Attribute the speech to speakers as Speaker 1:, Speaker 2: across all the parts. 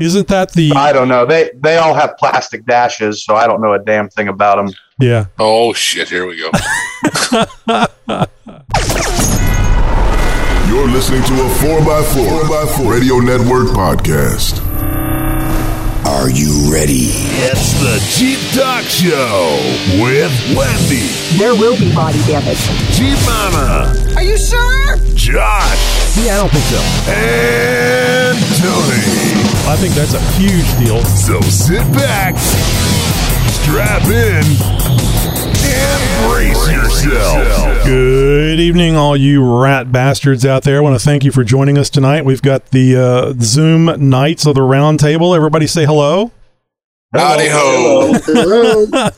Speaker 1: Isn't that the?
Speaker 2: I don't know. They they all have plastic dashes, so I don't know a damn thing about them.
Speaker 1: Yeah.
Speaker 3: Oh shit! Here we go.
Speaker 4: You're listening to a 4x4, 4x4 Radio Network podcast.
Speaker 5: Are you ready?
Speaker 4: It's the Jeep Talk Show with Wendy,
Speaker 6: There will be body damage.
Speaker 4: Jeep Mama,
Speaker 6: Are you sure?
Speaker 4: Josh,
Speaker 5: Yeah, I don't think so.
Speaker 4: and Tony.
Speaker 1: I think that's a huge deal.
Speaker 4: So sit back, strap in, and brace yourself.
Speaker 1: Good evening, all you rat bastards out there. I want to thank you for joining us tonight. We've got the uh, Zoom Knights of the Round Table. Everybody say hello.
Speaker 3: Howdy ho!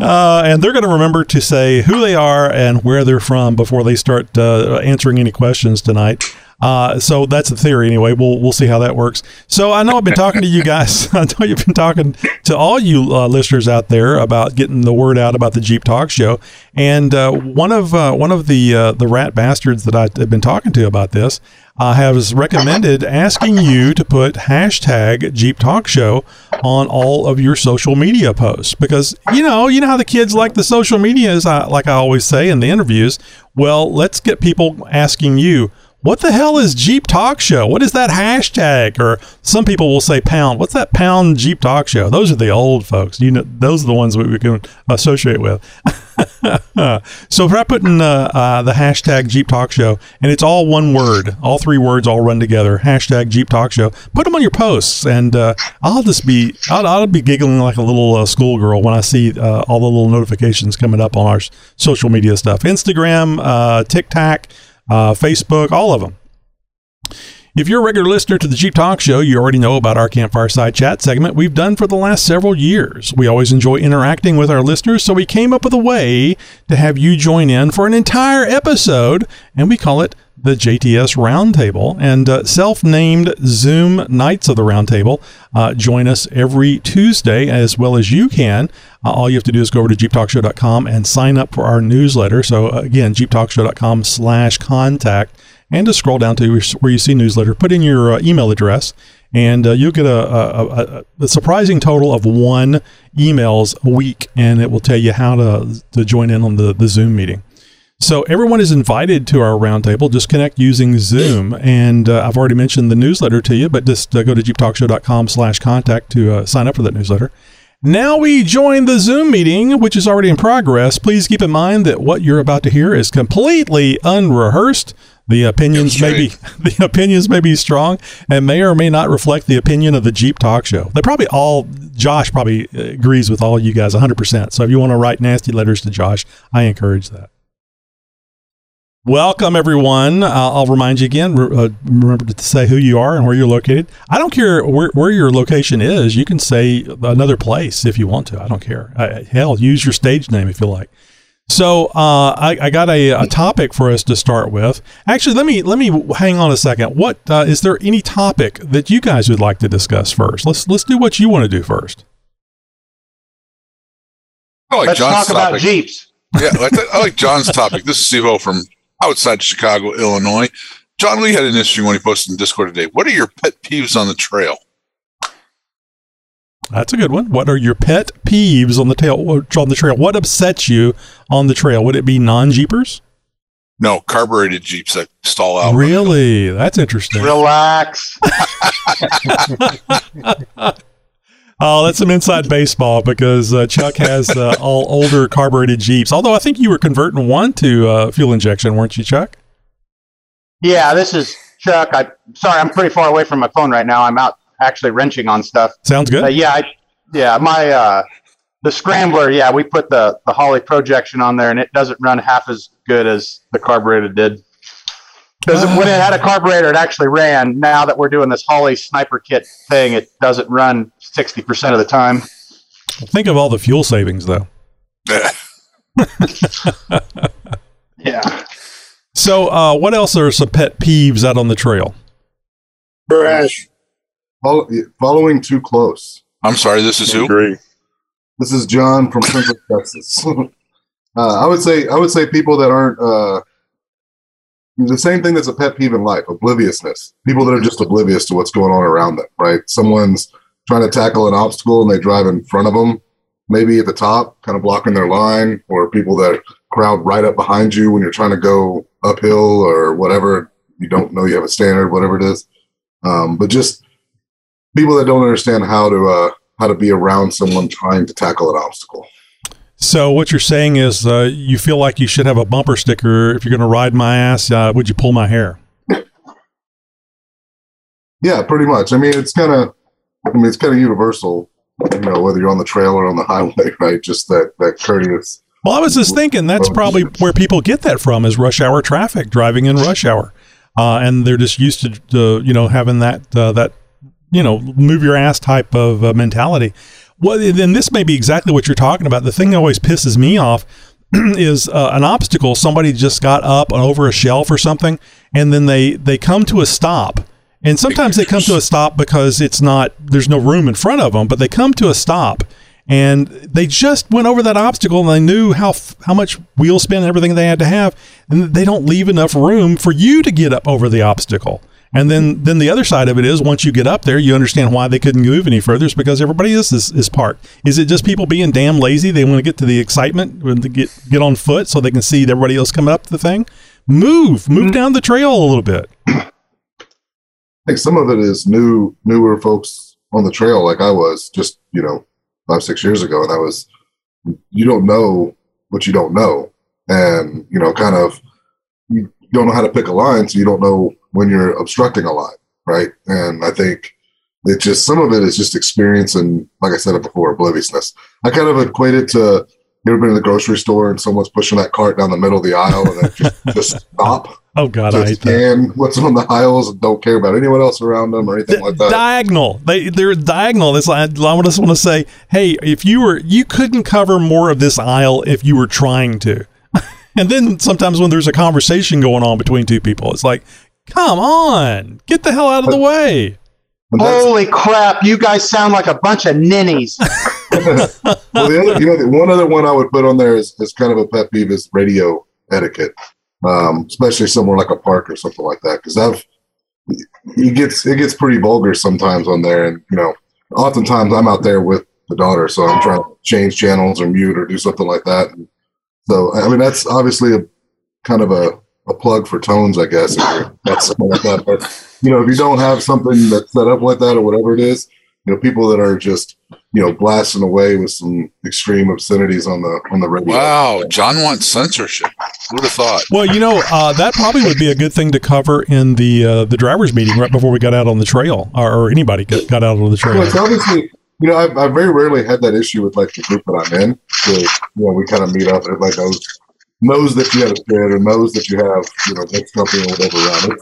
Speaker 1: Uh, and they're going to remember to say who they are and where they're from before they start uh, answering any questions tonight. Uh, so that's the theory anyway. We'll we'll see how that works. So I know I've been talking to you guys. I know you've been talking to all you uh, listeners out there about getting the word out about the Jeep Talk Show. And uh, one of uh, one of the uh, the rat bastards that I've been talking to about this uh, has recommended asking you to put hashtag Jeep Talk Show on all of your social media posts because you know you know how the kids like the social media is like I always say in the interviews. Well, let's get people asking you. What the hell is Jeep Talk Show? What is that hashtag? Or some people will say pound. What's that pound Jeep Talk Show? Those are the old folks. You know, those are the ones we, can associate with. so if I put in uh, uh, the hashtag Jeep Talk Show, and it's all one word, all three words all run together, hashtag Jeep Talk Show, put them on your posts, and uh, I'll just be, I'll, I'll be giggling like a little uh, schoolgirl when I see uh, all the little notifications coming up on our social media stuff, Instagram, uh, TikTok, uh, Facebook, all of them. If you're a regular listener to the Jeep Talk Show, you already know about our Campfire Side Chat segment we've done for the last several years. We always enjoy interacting with our listeners, so we came up with a way to have you join in for an entire episode, and we call it the JTS Roundtable. And uh, self named Zoom Knights of the Roundtable uh, join us every Tuesday as well as you can. Uh, all you have to do is go over to jeeptalkshow.com and sign up for our newsletter. So, uh, again, jeeptalkshow.com slash contact and just scroll down to where you see newsletter. Put in your uh, email address, and uh, you'll get a, a, a, a surprising total of one emails a week, and it will tell you how to to join in on the the Zoom meeting. So everyone is invited to our roundtable. Just connect using Zoom, and uh, I've already mentioned the newsletter to you. But just uh, go to jeeptalkshow.com/contact to uh, sign up for that newsletter. Now we join the Zoom meeting, which is already in progress. Please keep in mind that what you're about to hear is completely unrehearsed. The opinions may be the opinions may be strong and may or may not reflect the opinion of the Jeep Talk Show. They probably all Josh probably agrees with all you guys 100%. So if you want to write nasty letters to Josh, I encourage that. Welcome, everyone. Uh, I'll remind you again. re- Uh, remember to say who you are and where you're located. I don't care where, where your location is. You can say another place if you want to. I don't care. Uh, hell, use your stage name if you like. So uh, I, I got a, a topic for us to start with. Actually, let me let me hang on a second. What uh, is there any topic that you guys would like to discuss first? Let's let's do what you want to do first.
Speaker 3: I like
Speaker 2: Let's
Speaker 3: John's
Speaker 2: talk about
Speaker 3: topic.
Speaker 2: Jeeps.
Speaker 3: Yeah, I, I like John's topic. This is Steve O from outside Chicago, Illinois. John Lee had an interesting one he posted in Discord today. What are your pet peeves on the trail?
Speaker 1: That's a good one. What are your pet peeves on the tail on the trail? What upsets you on the trail? Would it be non jeepers?
Speaker 3: No, carbureted Jeeps that stall out.
Speaker 1: Really? That's interesting.
Speaker 2: Relax.
Speaker 1: Oh, that's some inside baseball because uh, Chuck has uh, all older carbureted Jeeps. Although I think you were converting one to uh, fuel injection, weren't you, Chuck?
Speaker 2: Yeah, this is Chuck. I sorry, I'm pretty far away from my phone right now. I'm out actually wrenching on stuff.
Speaker 1: Sounds good.
Speaker 2: Yeah, I, yeah, my uh, the scrambler. Yeah, we put the the Holley projection on there, and it doesn't run half as good as the carburetor did. Because when it had a carburetor, it actually ran. Now that we're doing this Holley sniper kit thing, it doesn't run sixty percent of the time.
Speaker 1: Think of all the fuel savings, though.
Speaker 2: Yeah.
Speaker 1: So, uh, what else are some pet peeves out on the trail?
Speaker 7: Trash.
Speaker 8: Follow, following too close.
Speaker 3: I'm sorry, this is who?
Speaker 7: Agree.
Speaker 8: This is John from Central Texas. uh, I would say I would say people that aren't uh, the same thing that's a pet peeve in life obliviousness people that are just oblivious to what's going on around them right someone's trying to tackle an obstacle and they drive in front of them maybe at the top kind of blocking their line or people that crowd right up behind you when you're trying to go uphill or whatever you don't know you have a standard whatever it is um, but just people that don't understand how to uh, how to be around someone trying to tackle an obstacle
Speaker 1: So what you're saying is uh, you feel like you should have a bumper sticker if you're going to ride my ass. Uh, would you pull my hair?
Speaker 8: Yeah, pretty much. I mean, it's kind of, I mean, it's kind of universal. You know, whether you're on the trail or on the highway, right? Just that that courteous.
Speaker 1: Well, I was just thinking that's probably where people get that from is rush hour traffic, driving in rush hour, uh, and they're just used to uh, you know having that uh, that you know move your ass type of uh, mentality. Well, then this may be exactly what you're talking about. The thing that always pisses me off is uh, an obstacle. Somebody just got up over a shelf or something, and then they they come to a stop. And sometimes they come to a stop because it's not there's no room in front of them, but they come to a stop and they just went over that obstacle and they knew how how much wheel spin and everything they had to have, and they don't leave enough room for you to get up over the obstacle. And then then the other side of it is once you get up there, you understand why they couldn't move any further. It's because everybody else is, is parked. Is it just people being damn lazy? They want to get to the excitement when they get get on foot so they can see everybody else coming up the thing. Move, move mm. down the trail a little bit.
Speaker 8: Think some of it is new, newer folks on the trail, like I was just you know five six years ago, and I was. You don't know what you don't know, and you know, kind of, you don't know how to pick a line, so you don't know when you're obstructing a line, right? And I think it just some of it is just experience and, like I said it before, obliviousness. I kind of equate it to you ever been to the grocery store and someone's pushing that cart down the middle of the aisle and then just, just stop.
Speaker 1: Oh God, I
Speaker 8: Just
Speaker 1: hate that.
Speaker 8: what's on the aisles and don't care about anyone else around them or anything like that.
Speaker 1: diagonal. They they're diagonal. This I, I just want to say, hey, if you were you couldn't cover more of this aisle if you were trying to. and then sometimes when there's a conversation going on between two people, it's like, come on, get the hell out of the way.
Speaker 2: Holy crap! You guys sound like a bunch of ninnies.
Speaker 8: well, the other, you know, one other one I would put on there is, is kind of a pet peeve is radio etiquette, um, especially somewhere like a park or something like that. Because I've it gets it gets pretty vulgar sometimes on there, and you know, oftentimes I'm out there with the daughter, so I'm trying to change channels or mute or do something like that. And so, I mean, that's obviously a kind of a, a plug for tones, I guess. That's like that. But you know, if you don't have something that's set up like that or whatever it is, you know, people that are just you know blasting away with some extreme obscenities on the on the radio.
Speaker 3: Wow, John wants censorship. Who'd have thought?
Speaker 1: Well, you know, uh, that probably would be a good thing to cover in the uh, the drivers meeting right before we got out on the trail, or, or anybody got, got out on the trail.
Speaker 8: Well, it's obviously, you know, I've, I've very rarely had that issue with like the group that I'm in. So, you know, we kind of meet up and like knows knows that you have a kid or knows that you have, you know, next company or whatever around it.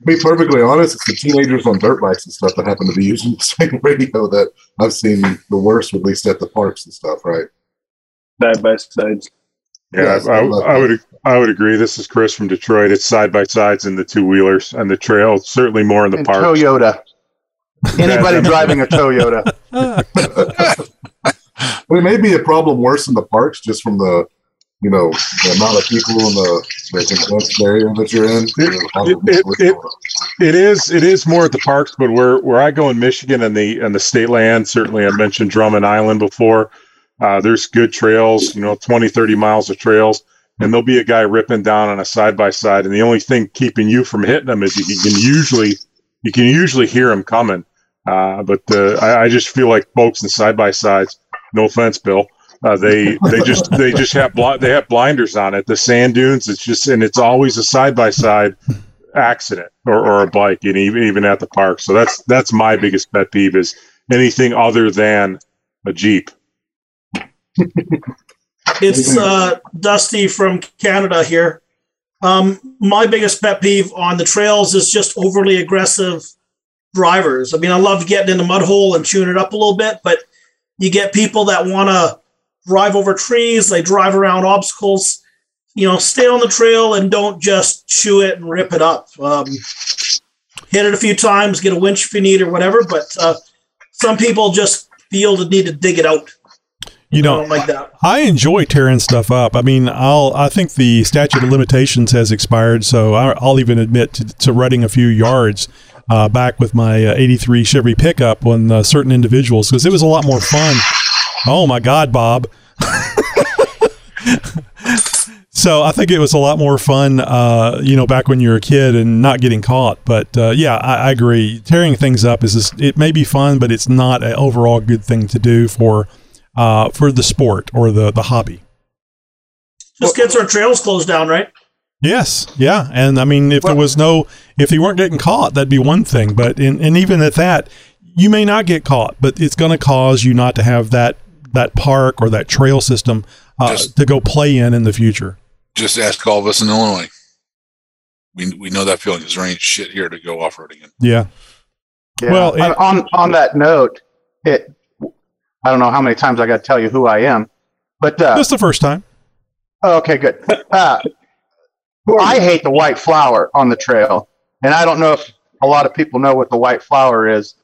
Speaker 8: To be perfectly honest, it's the teenagers on dirt bikes and stuff that happen to be using the same radio that I've seen the worst, at least at the parks and stuff, right?
Speaker 7: Side by sides.
Speaker 9: Yeah,
Speaker 8: Yes,
Speaker 9: I,
Speaker 8: I love
Speaker 9: I would I would agree. This is Chris from Detroit. It's side by sides and the two wheelers and the trail. Certainly more in the
Speaker 2: and
Speaker 9: park.
Speaker 2: Toyota. Anybody driving a Toyota?
Speaker 8: But it may be a problem worse in the parks just from the, you know, the amount of people in the, the condensed area that you're in. There's a lot of
Speaker 9: it- it- It is it is more at the parks, but where where I go in Michigan and the and the state land, certainly I mentioned Drummond Island before. Uh, there's good trails, you know, 20, 30 miles of trails, and there'll be a guy ripping down on a side by side, and the only thing keeping you from hitting him is you can usually you can usually hear him coming. Uh, but uh, I, I just feel like folks in side by sides. No offense, Bill. Uh, they they just they just have bli- they have blinders on it. The sand dunes. It's just and it's always a side by side accident or, or a bike, and even even at the park. So that's that's my biggest pet peeve is anything other than a jeep.
Speaker 10: It's uh, Dusty from Canada here. Um, my biggest pet peeve on the trails is just overly aggressive drivers. I mean, I love getting in the mud hole and chewing it up a little bit, but you get people that want to drive over trees, they drive around obstacles. You know, stay on the trail and don't just chew it and rip it up. Um, hit it a few times, get a winch if you need or whatever, but uh, some people just feel the need to dig it out.
Speaker 1: You know,
Speaker 10: like that.
Speaker 1: I enjoy tearing stuff up. I mean, I'll I think the statute of limitations has expired, so I'll even admit to, to running a few yards uh, back with my uh, '83 Chevy pickup on uh, certain individuals because it was a lot more fun. Oh my God, Bob! so I think it was a lot more fun, uh, you know, back when you were a kid and not getting caught. But uh, yeah, I, I agree. Tearing things up is just, it may be fun, but it's not an overall good thing to do for uh, for the sport or the the hobby.
Speaker 10: Just gets our trails closed down, right?
Speaker 1: Yes, yeah, and I mean, if there was no, if you weren't getting caught, that'd be one thing. But in, and even at that, you may not get caught, but it's going to cause you not to have that that park or that trail system uh,
Speaker 3: Just-
Speaker 1: to go play in in the future.
Speaker 3: Just ask all of us in Illinois. We, we know that feeling because there ain't shit here to go off roading in.
Speaker 1: Yeah.
Speaker 2: Yeah.
Speaker 1: Well, it-
Speaker 2: on on that note, it I don't know how many times I got to tell you who I am, but uh,
Speaker 1: That's the first time.
Speaker 2: oh, okay, good. Uh, I hate the white flower on the trail, and I don't know if a lot of people know what the white flower is,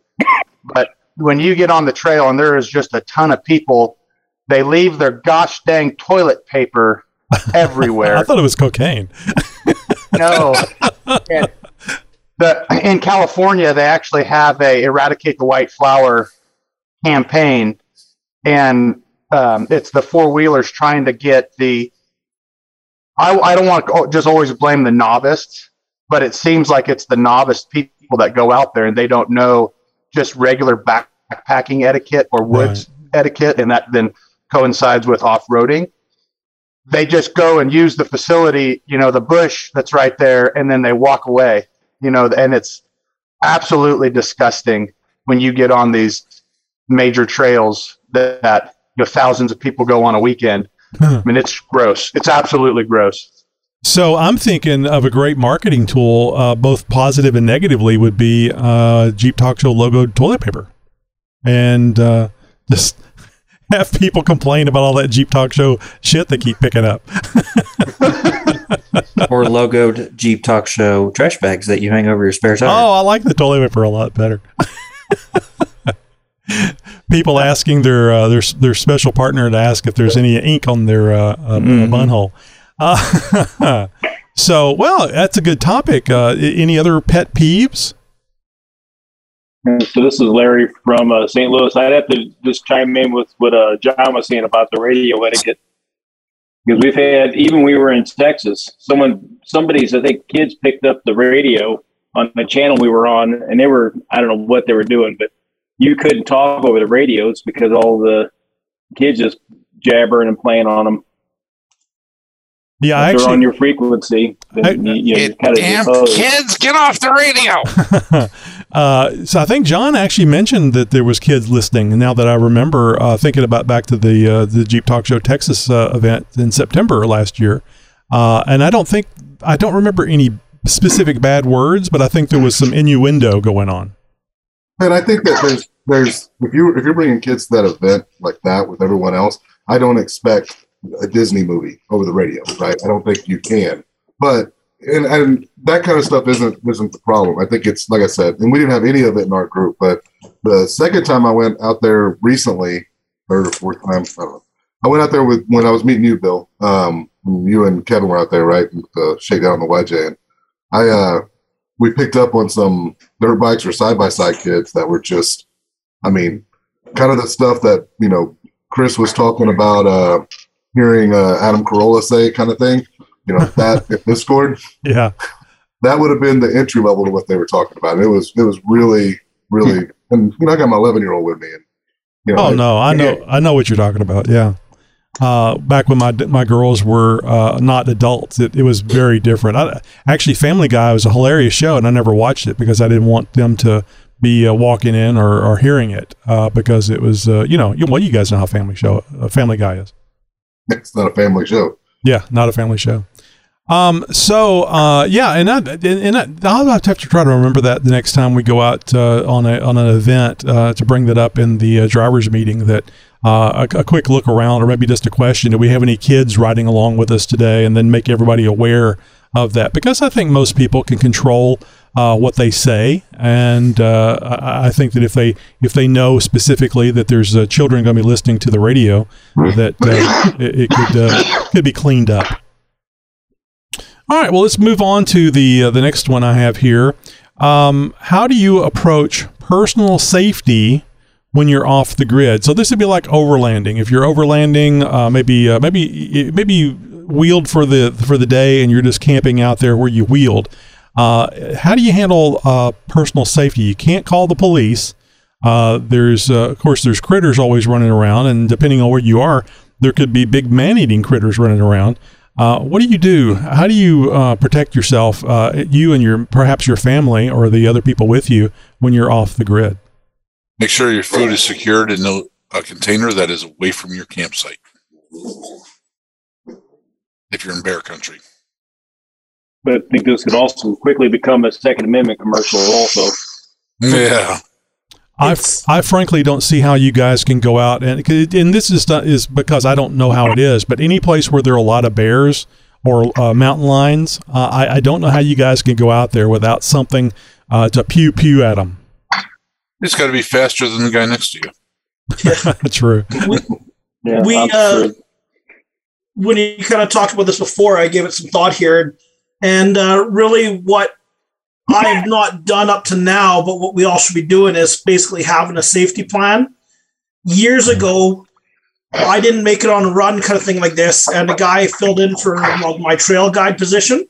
Speaker 2: but when you get on the trail and there is just a ton of people, they leave their gosh dang toilet paper everywhere.
Speaker 1: I thought it was cocaine.
Speaker 2: No. And the, in California, they actually have a eradicate the white flower campaign, and um, it's the four wheelers trying to get the. I, I don't want to just always blame the novice, but it seems like it's the novice people that go out there and they don't know just regular backpacking etiquette or woods etiquette, and that then coincides with off roading they just go and use the facility, you know, the bush that's right there, and then they walk away, you know, and it's absolutely disgusting when you get on these major trails that, that you know, thousands of people go on a weekend. I mean, it's gross. It's absolutely gross.
Speaker 1: So I'm thinking of a great marketing tool, uh, both positive and negatively, would be uh, Jeep Talk Show logo toilet paper, and uh, just have people complain about all that Jeep Talk Show shit they keep picking up.
Speaker 11: or logoed Jeep Talk Show trash bags that you hang over your spare tire.
Speaker 1: Oh, I like the toilet paper a lot better. People asking their uh, their their special partner to ask if there's any ink on their uh, uh,
Speaker 11: Mhm.
Speaker 1: bun hole. Uh, so, well, that's a good topic. Uh, any other pet peeves?
Speaker 7: So this is Larry from uh, St. Louis. I'd have to just chime in with what uh, John was saying about the radio etiquette because we've had even we were in Texas. Someone, somebody's I think kids picked up the radio on the channel we were on, and they were I don't know what they were doing, but you couldn't talk over the radios because all the kids just jabbering and playing on them.
Speaker 1: Yeah, I
Speaker 7: if they're on your frequency, then
Speaker 1: I-
Speaker 7: you, you, you kind of
Speaker 3: kids, get off the radio.
Speaker 1: uh, so I think John actually mentioned that there was kids listening. And now that I remember, uh, thinking about back to the uh, the Jeep Talk Show Texas uh, event in September last year, uh, and I don't think I don't remember any specific bad words, but I think there was some innuendo going on.
Speaker 8: And I think that there's there's if you if you're bringing kids to that event like that with everyone else, I don't expect a Disney movie over the radio, right? I don't think you can. But and and that kind of stuff isn't isn't the problem. I think it's like I said, and we didn't have any of it in our group. But the second time I went out there recently, third or fourth time, I don't know. I went out there with when I was meeting you, Bill. Um, you and Kevin were out there, right? And, shakedown on the YJ, and I uh, we picked up on some dirt bikes or side by side kids that were just, I mean, kind of the stuff that you know Chris was talking about, uh, hearing uh, Adam Carolla say, kind of thing. You know that in Discord,
Speaker 1: Yeah.
Speaker 8: that would have been the entry level to what they were talking about. It was it was really really, and you know I got my eleven year old with me, and you know,
Speaker 1: Oh no, I know, I know what you're talking about. Yeah. Uh, back when my my girls were uh, not adults, it, it was very different. I, actually, Family Guy was a hilarious show, and I never watched it because I didn't want them to be uh, walking in or, or hearing it uh, because it was, uh, you know, you, well, you guys know how Family Show, uh, Family Guy is.
Speaker 8: It's not a family show.
Speaker 1: Yeah, not a family show. Um, so uh, yeah, and I, and, I, I'll have to try to remember that the next time we go out uh, on a on an event uh, to bring that up in the uh, drivers meeting. That uh, a, a quick look around, or maybe just a question: Do we have any kids riding along with us today? And then make everybody aware of that because I think most people can control uh, what they say, and uh, I, think that if they if they know specifically that there's uh, children going to be listening to the radio, that uh, it, it could uh, could be cleaned up. All right, well, let's move on to the uh, the next one I have here. Um, how do you approach personal safety when you're off the grid? So this would be like overlanding. If you're overlanding, uh, maybe uh, maybe maybe you wheeled for the for the day and you're just camping out there where you wheeled. Uh, how do you handle uh, personal safety? You can't call the police. Uh, there's uh, of course there's critters always running around, and depending on where you are, there could be big man-eating critters running around. Uh, what do you do? How do you uh, protect yourself, you and your perhaps your family or the other people with you when you're off the grid?
Speaker 3: Make sure your food is secured in a container that is away from your campsite. If you're in bear country,
Speaker 7: But I think this could also quickly become a Second Amendment commercial also.
Speaker 3: yeah,
Speaker 1: I, I frankly don't see how you guys can go out and and this is not, is because I don't know how it is, but any place where there are a lot of bears or uh, mountain lions, uh, I, I don't know how you guys can go out there without something uh, to pew pew at them.
Speaker 3: it's got to be faster than the guy next to you.
Speaker 1: True.
Speaker 7: Yeah,
Speaker 10: we uh,
Speaker 7: sure.
Speaker 10: When you kind of talked about this before, I gave it some thought here, and uh, really what I have not done up to now, but what we all should be doing is basically having a safety plan. Years ago, I didn't make it on a run kind of thing like this, and a guy filled in for like, my trail guide position,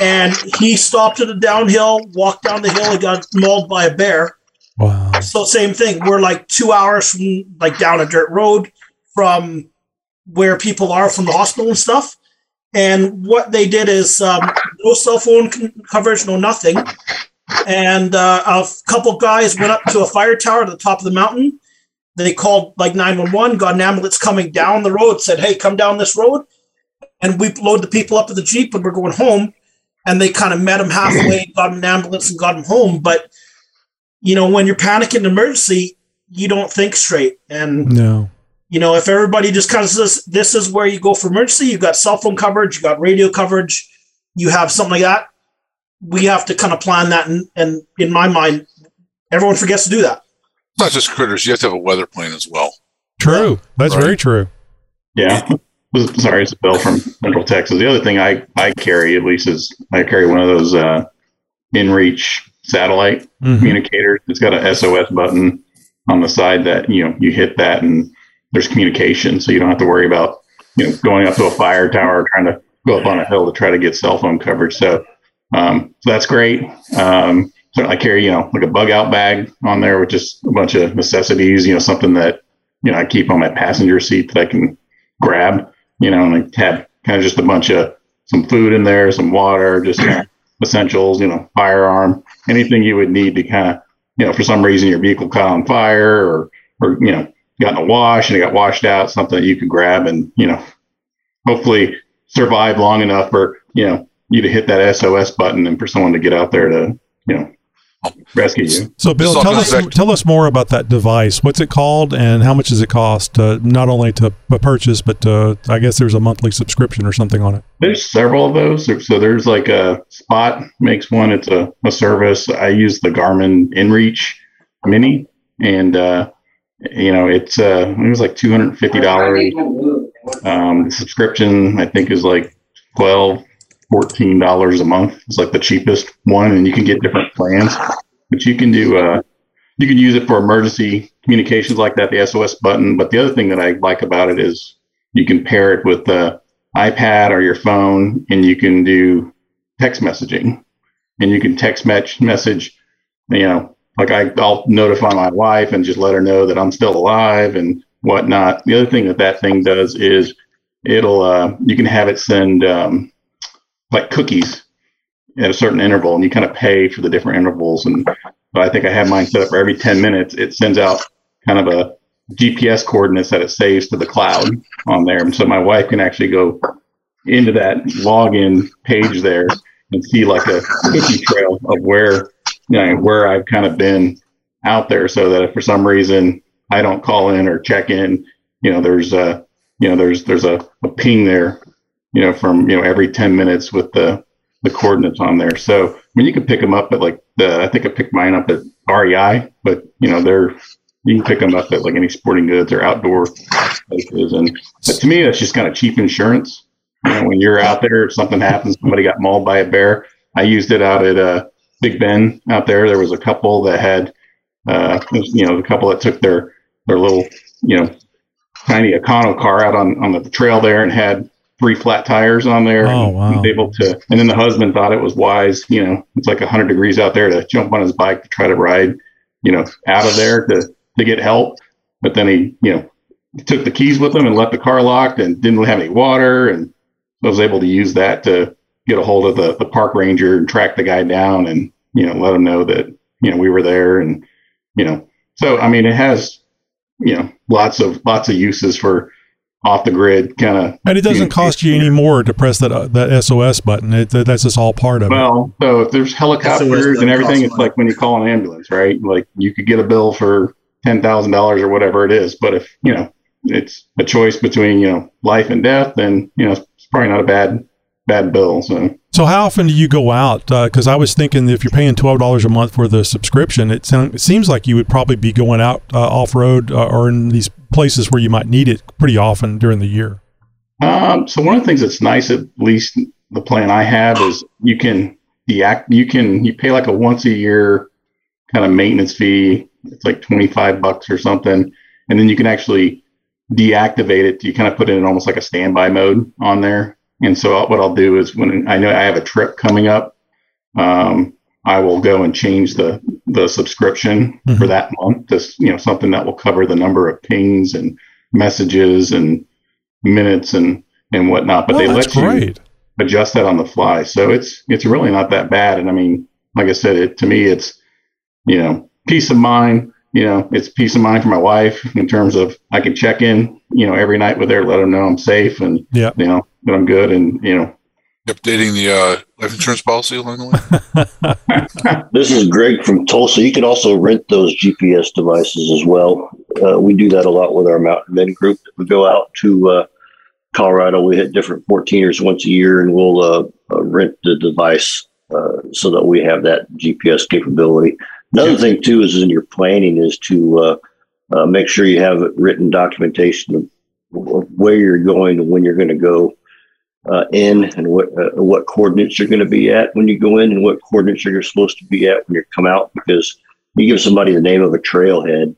Speaker 10: and he stopped at a downhill, walked down the hill, and got mauled by a bear.
Speaker 1: Wow.
Speaker 10: So same thing. We're like two hours from like down a dirt road from where people are from the hospital and stuff. And what they did is um, no cell phone c- coverage, no nothing. And uh, a couple guys went up to a fire tower at the top of the mountain. They called like 911, got an ambulance coming down the road, said, Hey, come down this road. And we load the people up to the Jeep when we're going home. And they kind of met them halfway, got an ambulance and got them home. But, you know, when you're panicking in emergency, you don't think straight. And
Speaker 1: No.
Speaker 10: You know, if everybody just kind of says this is where you go for emergency, you've got cell phone coverage, you got radio coverage, you have something like that. We have to kind of plan that, and, and in my mind, everyone forgets to do that.
Speaker 3: It's not just critters. You have to have a weather plane as well.
Speaker 1: True. That's
Speaker 3: Right.
Speaker 1: very true.
Speaker 12: Yeah. Sorry, it's Bill from Central Texas. The other thing I, I carry, at least, is I carry one of those uh, InReach satellite
Speaker 1: Mhm.
Speaker 12: communicators. It's got a SOS button on the side that, you know, you hit that and there's communication. So you don't have to worry about, you know, going up to a fire tower, or trying to go up on a hill to try to get cell phone coverage. So, um, so that's great. Um, so I carry, you know, like a bug out bag on there with just a bunch of necessities, you know, something that, you know, I keep on my passenger seat that I can grab, you know, and I have kind of just a bunch of some food in there, some water, just kind of essentials, you know, firearm, anything you would need to kind of, you know, for some reason your vehicle caught on fire or, or, you know, got in a wash and it got washed out, something that you could grab and, you know, hopefully survive long enough for, you know, you to hit that SOS button and for someone to get out there to, you know, rescue you.
Speaker 1: So, Bill, tell us tell us more about that device. What's it called, and how much does it cost? Uh, not only to purchase, but uh, I guess there's a monthly subscription or something on it.
Speaker 12: There's several of those. So there's like a Spot makes one. It's a, a service. I use the Garmin InReach Mini, and uh, you know it's uh, it was like two hundred fifty dollars. Um, the subscription I think is like 12 14 dollars a month. It's like the cheapest one, and you can get different plans. But you can do uh, you can use it for emergency communications like that, the SOS button. But the other thing that I like about it is you can pair it with the iPad or your phone, and you can do text messaging, and you can text match message, you know, like I, I'll notify my wife and just let her know that I'm still alive and whatnot. The other thing that that thing does is it'll uh, you can have it send um, like cookies at a certain interval, and you kind of pay for the different intervals. And but I think I have mine set up for every 10 minutes. It sends out kind of a GPS coordinates that it saves to the cloud on there. And so my wife can actually go into that login page there and see like a cookie trail of where, you know, where I've kind of been out there so that if for some reason I don't call in or check in, you know, there's a, you know, there's, there's a, a ping there, you know, from, you know, every 10 minutes with the, the coordinates on there. So I mean, you can pick them up at like the I think I picked mine up at REI, but you know they're you can pick them up at like any sporting goods or outdoor places. And but to me, that's just kind of cheap insurance. You know, when you're out there, if something happens, somebody got mauled by a bear. I used it out at uh, Big Bend out there. There was a couple that had, uh, you know, the couple that took their their little, you know, tiny Econo car out on on the trail there and had three flat tires on there.
Speaker 1: Oh,
Speaker 12: and
Speaker 1: wow.
Speaker 12: was able to, and then the husband thought it was wise. You know, it's like hundred degrees out there to jump on his bike to try to ride, you know, out of there to to get help. But then he, you know, took the keys with him and left the car locked and didn't have any water. And was able to use that to get a hold of the, the park ranger and track the guy down and, you know, let him know that, you know, we were there. And, you know, so, I mean, it has, you know, lots of, lots of uses for off the grid kind of.
Speaker 1: And it doesn't cost you any more to press that uh, that SOS button. It, that's just all part of it.
Speaker 12: Well, so if there's helicopters and everything, it's like when you call an ambulance, right? Like you could get a bill for ten thousand dollars or whatever it is. But if you know it's a choice between you know life and death, then you know it's probably not a bad bad bill. So
Speaker 1: So how often do you go out? Because I was thinking if you're paying twelve dollars a month for the subscription, it, sound, it seems like you would probably be going out uh, off road uh, or in these places where you might need it pretty often during the year.
Speaker 12: Um, so one of the things that's nice, at least the plan I have, is you can deact, you can you pay like a once a year kind of maintenance fee. It's like twenty five bucks or something, and then you can actually deactivate it. You kind of put it in almost like a standby mode on there. And so what I'll do is when I know I have a trip coming up, um, I will go and change the the subscription for that month to you know something that will cover the number of pings and messages and minutes and and whatnot. But
Speaker 1: Oh,
Speaker 12: they let you
Speaker 1: great.
Speaker 12: adjust that on the fly, so it's it's really not that bad. And I mean, like I said, it to me it's you know peace of mind. You know, it's peace of mind for my wife in terms of I can check in, you know, every night with her, let her know I'm safe and
Speaker 1: yeah,
Speaker 12: you know that I'm good, and you know
Speaker 3: Updating the uh, life insurance policy along the way.
Speaker 13: This is Greg from Tulsa. You can also rent those GPS devices as well. Uh, we do that a lot with our mountain men group. We go out to uh, Colorado. We hit different 14ers once a year, and we'll uh, uh, rent the device uh, so that we have that GPS capability. Another thing too is in your planning is to uh, uh, make sure you have written documentation of, of where you're going and when you're going to go uh, in and what uh, what coordinates you're going to be at when you go in and what coordinates you're supposed to be at when you come out because you give somebody the name of a trailhead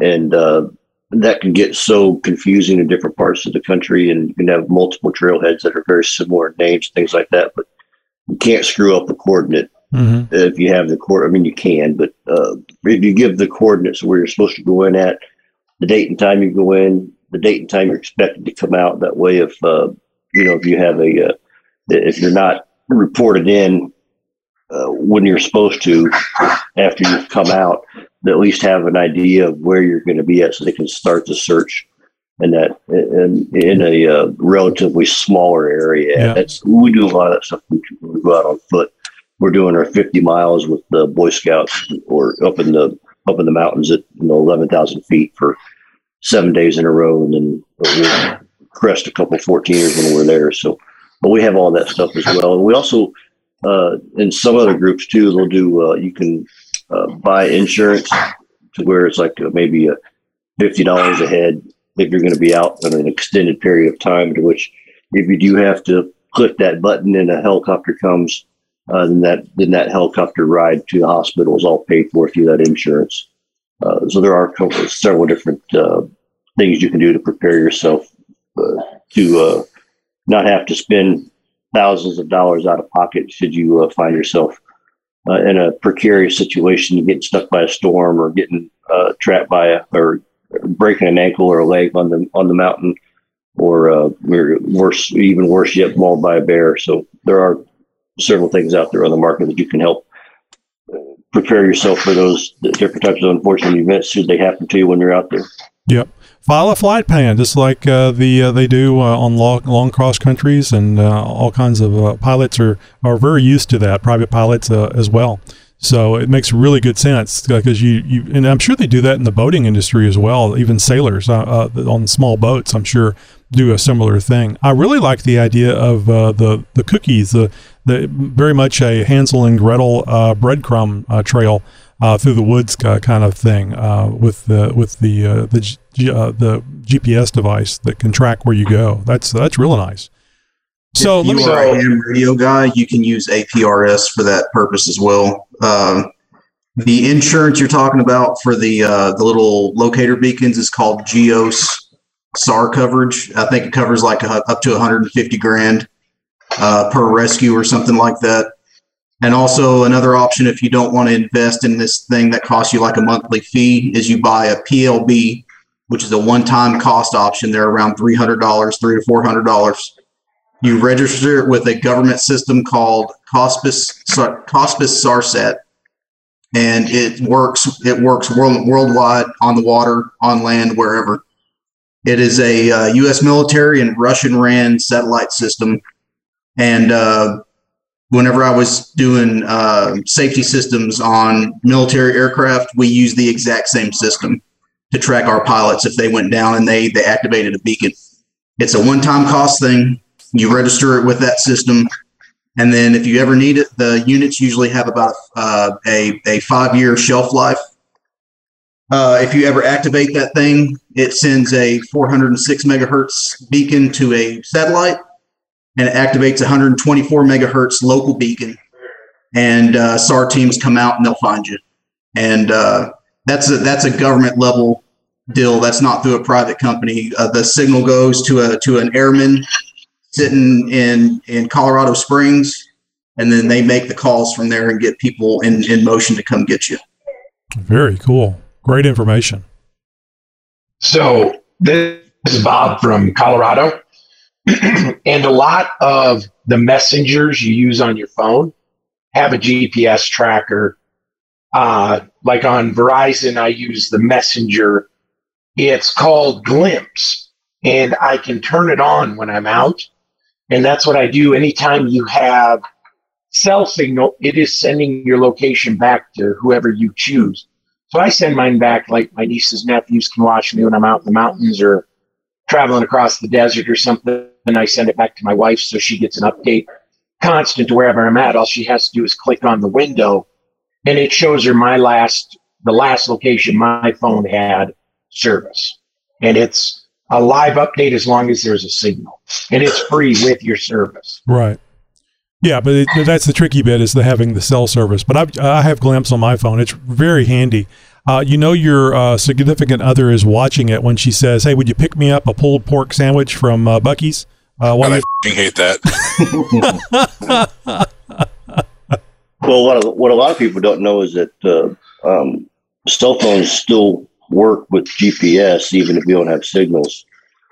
Speaker 13: and uh, that can get so confusing in different parts of the country and you can have multiple trailheads that are very similar in names things like that but you can't screw up the coordinate
Speaker 1: Mm-hmm.
Speaker 13: if you have the coord I mean you can but uh, if you give the coordinates where you're supposed to go in at the date and time you go in the date and time you're expected to come out that way if uh, you know if you have a uh, if you're not reported in uh, when you're supposed to after you've come out at least have an idea of where you're going to be at so they can start the search in that in, in a uh, relatively smaller area
Speaker 1: Yeah.
Speaker 13: that's we do a lot of that stuff when we go out on foot we're doing our 50 miles with the boy scouts or up in the up in the mountains at you know 11,000 feet for seven days in a row and then crest a couple 14ers when we're there so but we have all that stuff as well. And we also uh, in some other groups too they'll do uh, you can uh, buy insurance to where it's like uh, maybe a $50 a head if you're going to be out in an extended period of time to which if you do have to click that button and a helicopter comes uh, then that then that helicopter ride to the hospital is all paid for through that insurance. Uh, so there are several different uh, things you can do to prepare yourself uh, to uh, not have to spend thousands of dollars out of pocket should you uh, find yourself uh, in a precarious situation, getting stuck by a storm or getting uh, trapped by a or breaking an ankle or a leg on the on the mountain, or uh, worse, even worse yet, mauled by a bear. So there are several things out there on the market that you can help uh, prepare yourself for those different types of unfortunate events should they happen to you when you're out there.
Speaker 1: Yep. File a flight plan, just like uh, the uh, they do uh, on long, long cross countries, and uh, all kinds of uh, pilots are are very used to that. Private pilots uh, as well. So it makes really good sense because you, you and I'm sure they do that in the boating industry as well. Even sailors on small boats, I'm sure, do a similar thing. I really like the idea of the the cookies, the the, very much a Hansel and Gretel breadcrumb trail uh, through the woods kind of thing uh, with the with the uh, the G, uh, the GPS device that can track where you go. That's that's really nice. So
Speaker 14: if you are a ham radio guy, you can use APRS for that purpose as well. Um, the insurance you're talking about for the uh, the little locator beacons is called Geos SAR coverage. I think it covers like a, up to 150 grand uh, per rescue or something like that. And also another option if you don't want to invest in this thing that costs you like a monthly fee is you buy a PLB, which is a one-time cost option. They're around three hundred dollars, three to four hundred dollars. You register it with a government system called Cospas Cospas SARSAT, and it works. It works world, worldwide on the water, on land, wherever. It is a uh, U.S. military and Russian ran satellite system, and uh, whenever I was doing uh, safety systems on military aircraft, we used the exact same system to track our pilots if they went down and they they activated a beacon. It's a one-time cost thing. You register it with that system, and then if you ever need it, the units usually have about uh, a a five-year shelf life. Uh, if you ever activate that thing, it sends a 406 megahertz beacon to a satellite, and it activates 124 megahertz local beacon. And uh, SAR teams come out and they'll find you. And uh, that's a that's a government level deal. That's not through a private company. Uh, the signal goes to a to an airman sitting in in Colorado Springs, and then they make the calls from there and get people in in motion to come get you.
Speaker 1: Very cool. Great information.
Speaker 15: So this is Bob from Colorado. and a lot of the messengers you use on your phone have a GPS tracker. Uh, like on Verizon, I use the messenger. It's called Glimpse, and I can turn it on when I'm out. And that's what I do anytime you have cell signal, it is sending your location back to whoever you choose. So I send mine back like my nieces, nephews can watch me when I'm out in the mountains or traveling across the desert or something. And I send it back to my wife so she gets an update constant to wherever I'm at. All she has to do is click on the window and it shows her my last, the last location my phone had service. And it's a live update as long as there's a signal and it's free with your service.
Speaker 1: Right. Yeah, but it, that's the tricky bit is the having the cell service. But I've, I have Glimpse on my phone. It's very handy. Uh, you know your uh, significant other is watching it when she says, "Hey, would you pick me up a pulled pork sandwich from uh, Buc-ee's?" Uh,
Speaker 3: God, I hate that.
Speaker 13: Well, what a, what a lot of people don't know is that uh, um, cell phones still work with GPS even if you don't have signals.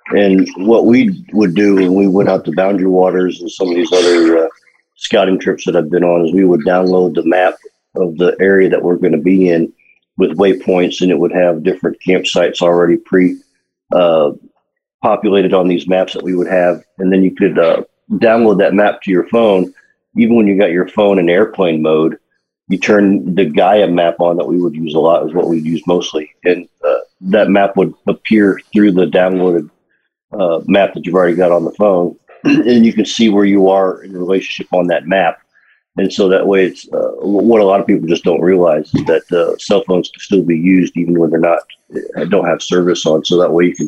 Speaker 13: And what we would do when we went out to Boundary Waters and some of these other uh, scouting trips that I've been on is we would download the map of the area that we're going to be in with waypoints, and it would have different campsites already pre uh, populated on these maps that we would have, and then you could uh, download that map to your phone. Even when you got your phone in airplane mode, you turn the Gaia map on that we would use a lot is what we'd use mostly, and uh, that map would appear through the downloaded uh, map that you've already got on the phone, and you can see where you are in relationship on that map. And so that way, it's uh, what a lot of people just don't realize is that uh, cell phones can still be used even when they're not uh, don't have service on. So that way, you can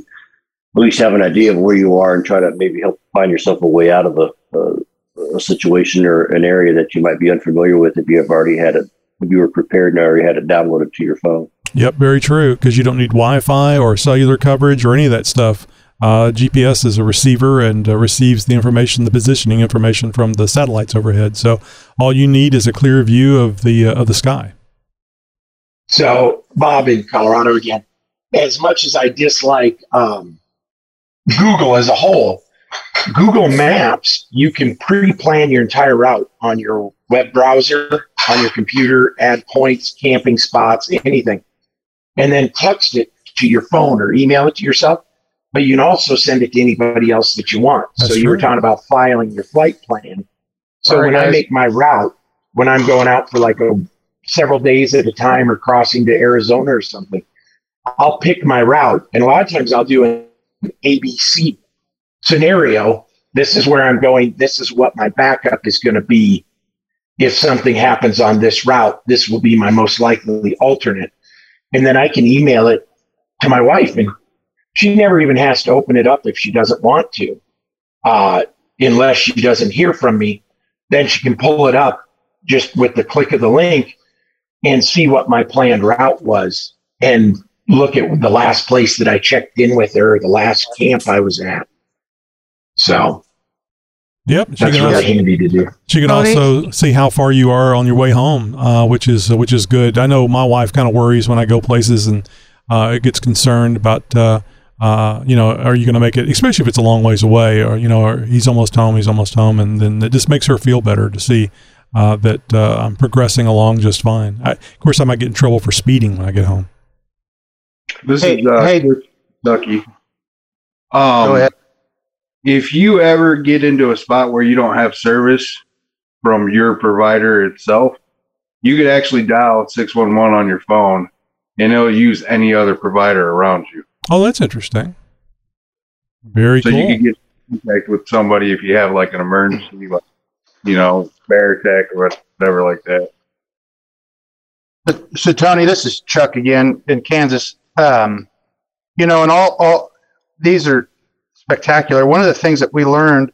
Speaker 13: at least have an idea of where you are and try to maybe help find yourself a way out of a, a, a situation or an area that you might be unfamiliar with if you have already had it, if you were prepared and already had it downloaded to your phone.
Speaker 1: Yep, very true. Because you don't need Wi-Fi or cellular coverage or any of that stuff. Uh, GPS is a receiver and uh, receives the information, the positioning information from the satellites overhead. So all you need is a clear view of the uh, of the sky.
Speaker 15: So, Bob in Colorado again. As much as I dislike um, Google as a whole, Google Maps, you can pre plan your entire route on your web browser, on your computer, add points, camping spots, anything, and then text it to your phone or email it to yourself. But you can also send it to anybody else that you want.
Speaker 1: That's
Speaker 15: so you were talking about filing your flight plan. So
Speaker 16: right,
Speaker 15: when I make my route, when I'm going out for like a several days at a time or crossing to Arizona or something, I'll pick my route. And a lot of times I'll do an ABC scenario this is where I'm going. This is what my backup is going to be. If something happens on this route, this will be my most likely alternate. And then I can email it to my wife, and she never even has to open it up if she doesn't want to, uh, unless she doesn't hear from me. Then she can pull it up just with the click of the link and see what my planned route was and look at the last place that I checked in with her, the last camp I was at. So
Speaker 1: Yep, she
Speaker 15: that's
Speaker 1: can
Speaker 15: really
Speaker 1: also,
Speaker 15: handy to do.
Speaker 1: she can also see how far you are on your way home, uh, which is which is good. I know my wife kind of worries when I go places and uh, it gets concerned about uh, you know are you going to make it, especially if it's a long ways away, or you know or he's almost home, he's almost home, and then it just makes her feel better to see uh, that uh, I'm progressing along just fine. I, of course, I might get in trouble for speeding when I get home.
Speaker 16: This
Speaker 2: Hey,
Speaker 16: is uh,
Speaker 2: hey.
Speaker 16: Ducky. Um,
Speaker 2: Go ahead.
Speaker 16: If you ever get into a spot where you don't have service from your provider itself, you could actually dial 611 on your phone and it'll use any other provider around you.
Speaker 1: Oh, that's interesting. Very
Speaker 16: so
Speaker 1: cool.
Speaker 16: you can get in contact with somebody if you have like an emergency, like, you know, bear attack or whatever like that.
Speaker 2: So, Tony, this is Chuck again in Kansas. Um, you know, and all, all these are spectacular. One of the things that we learned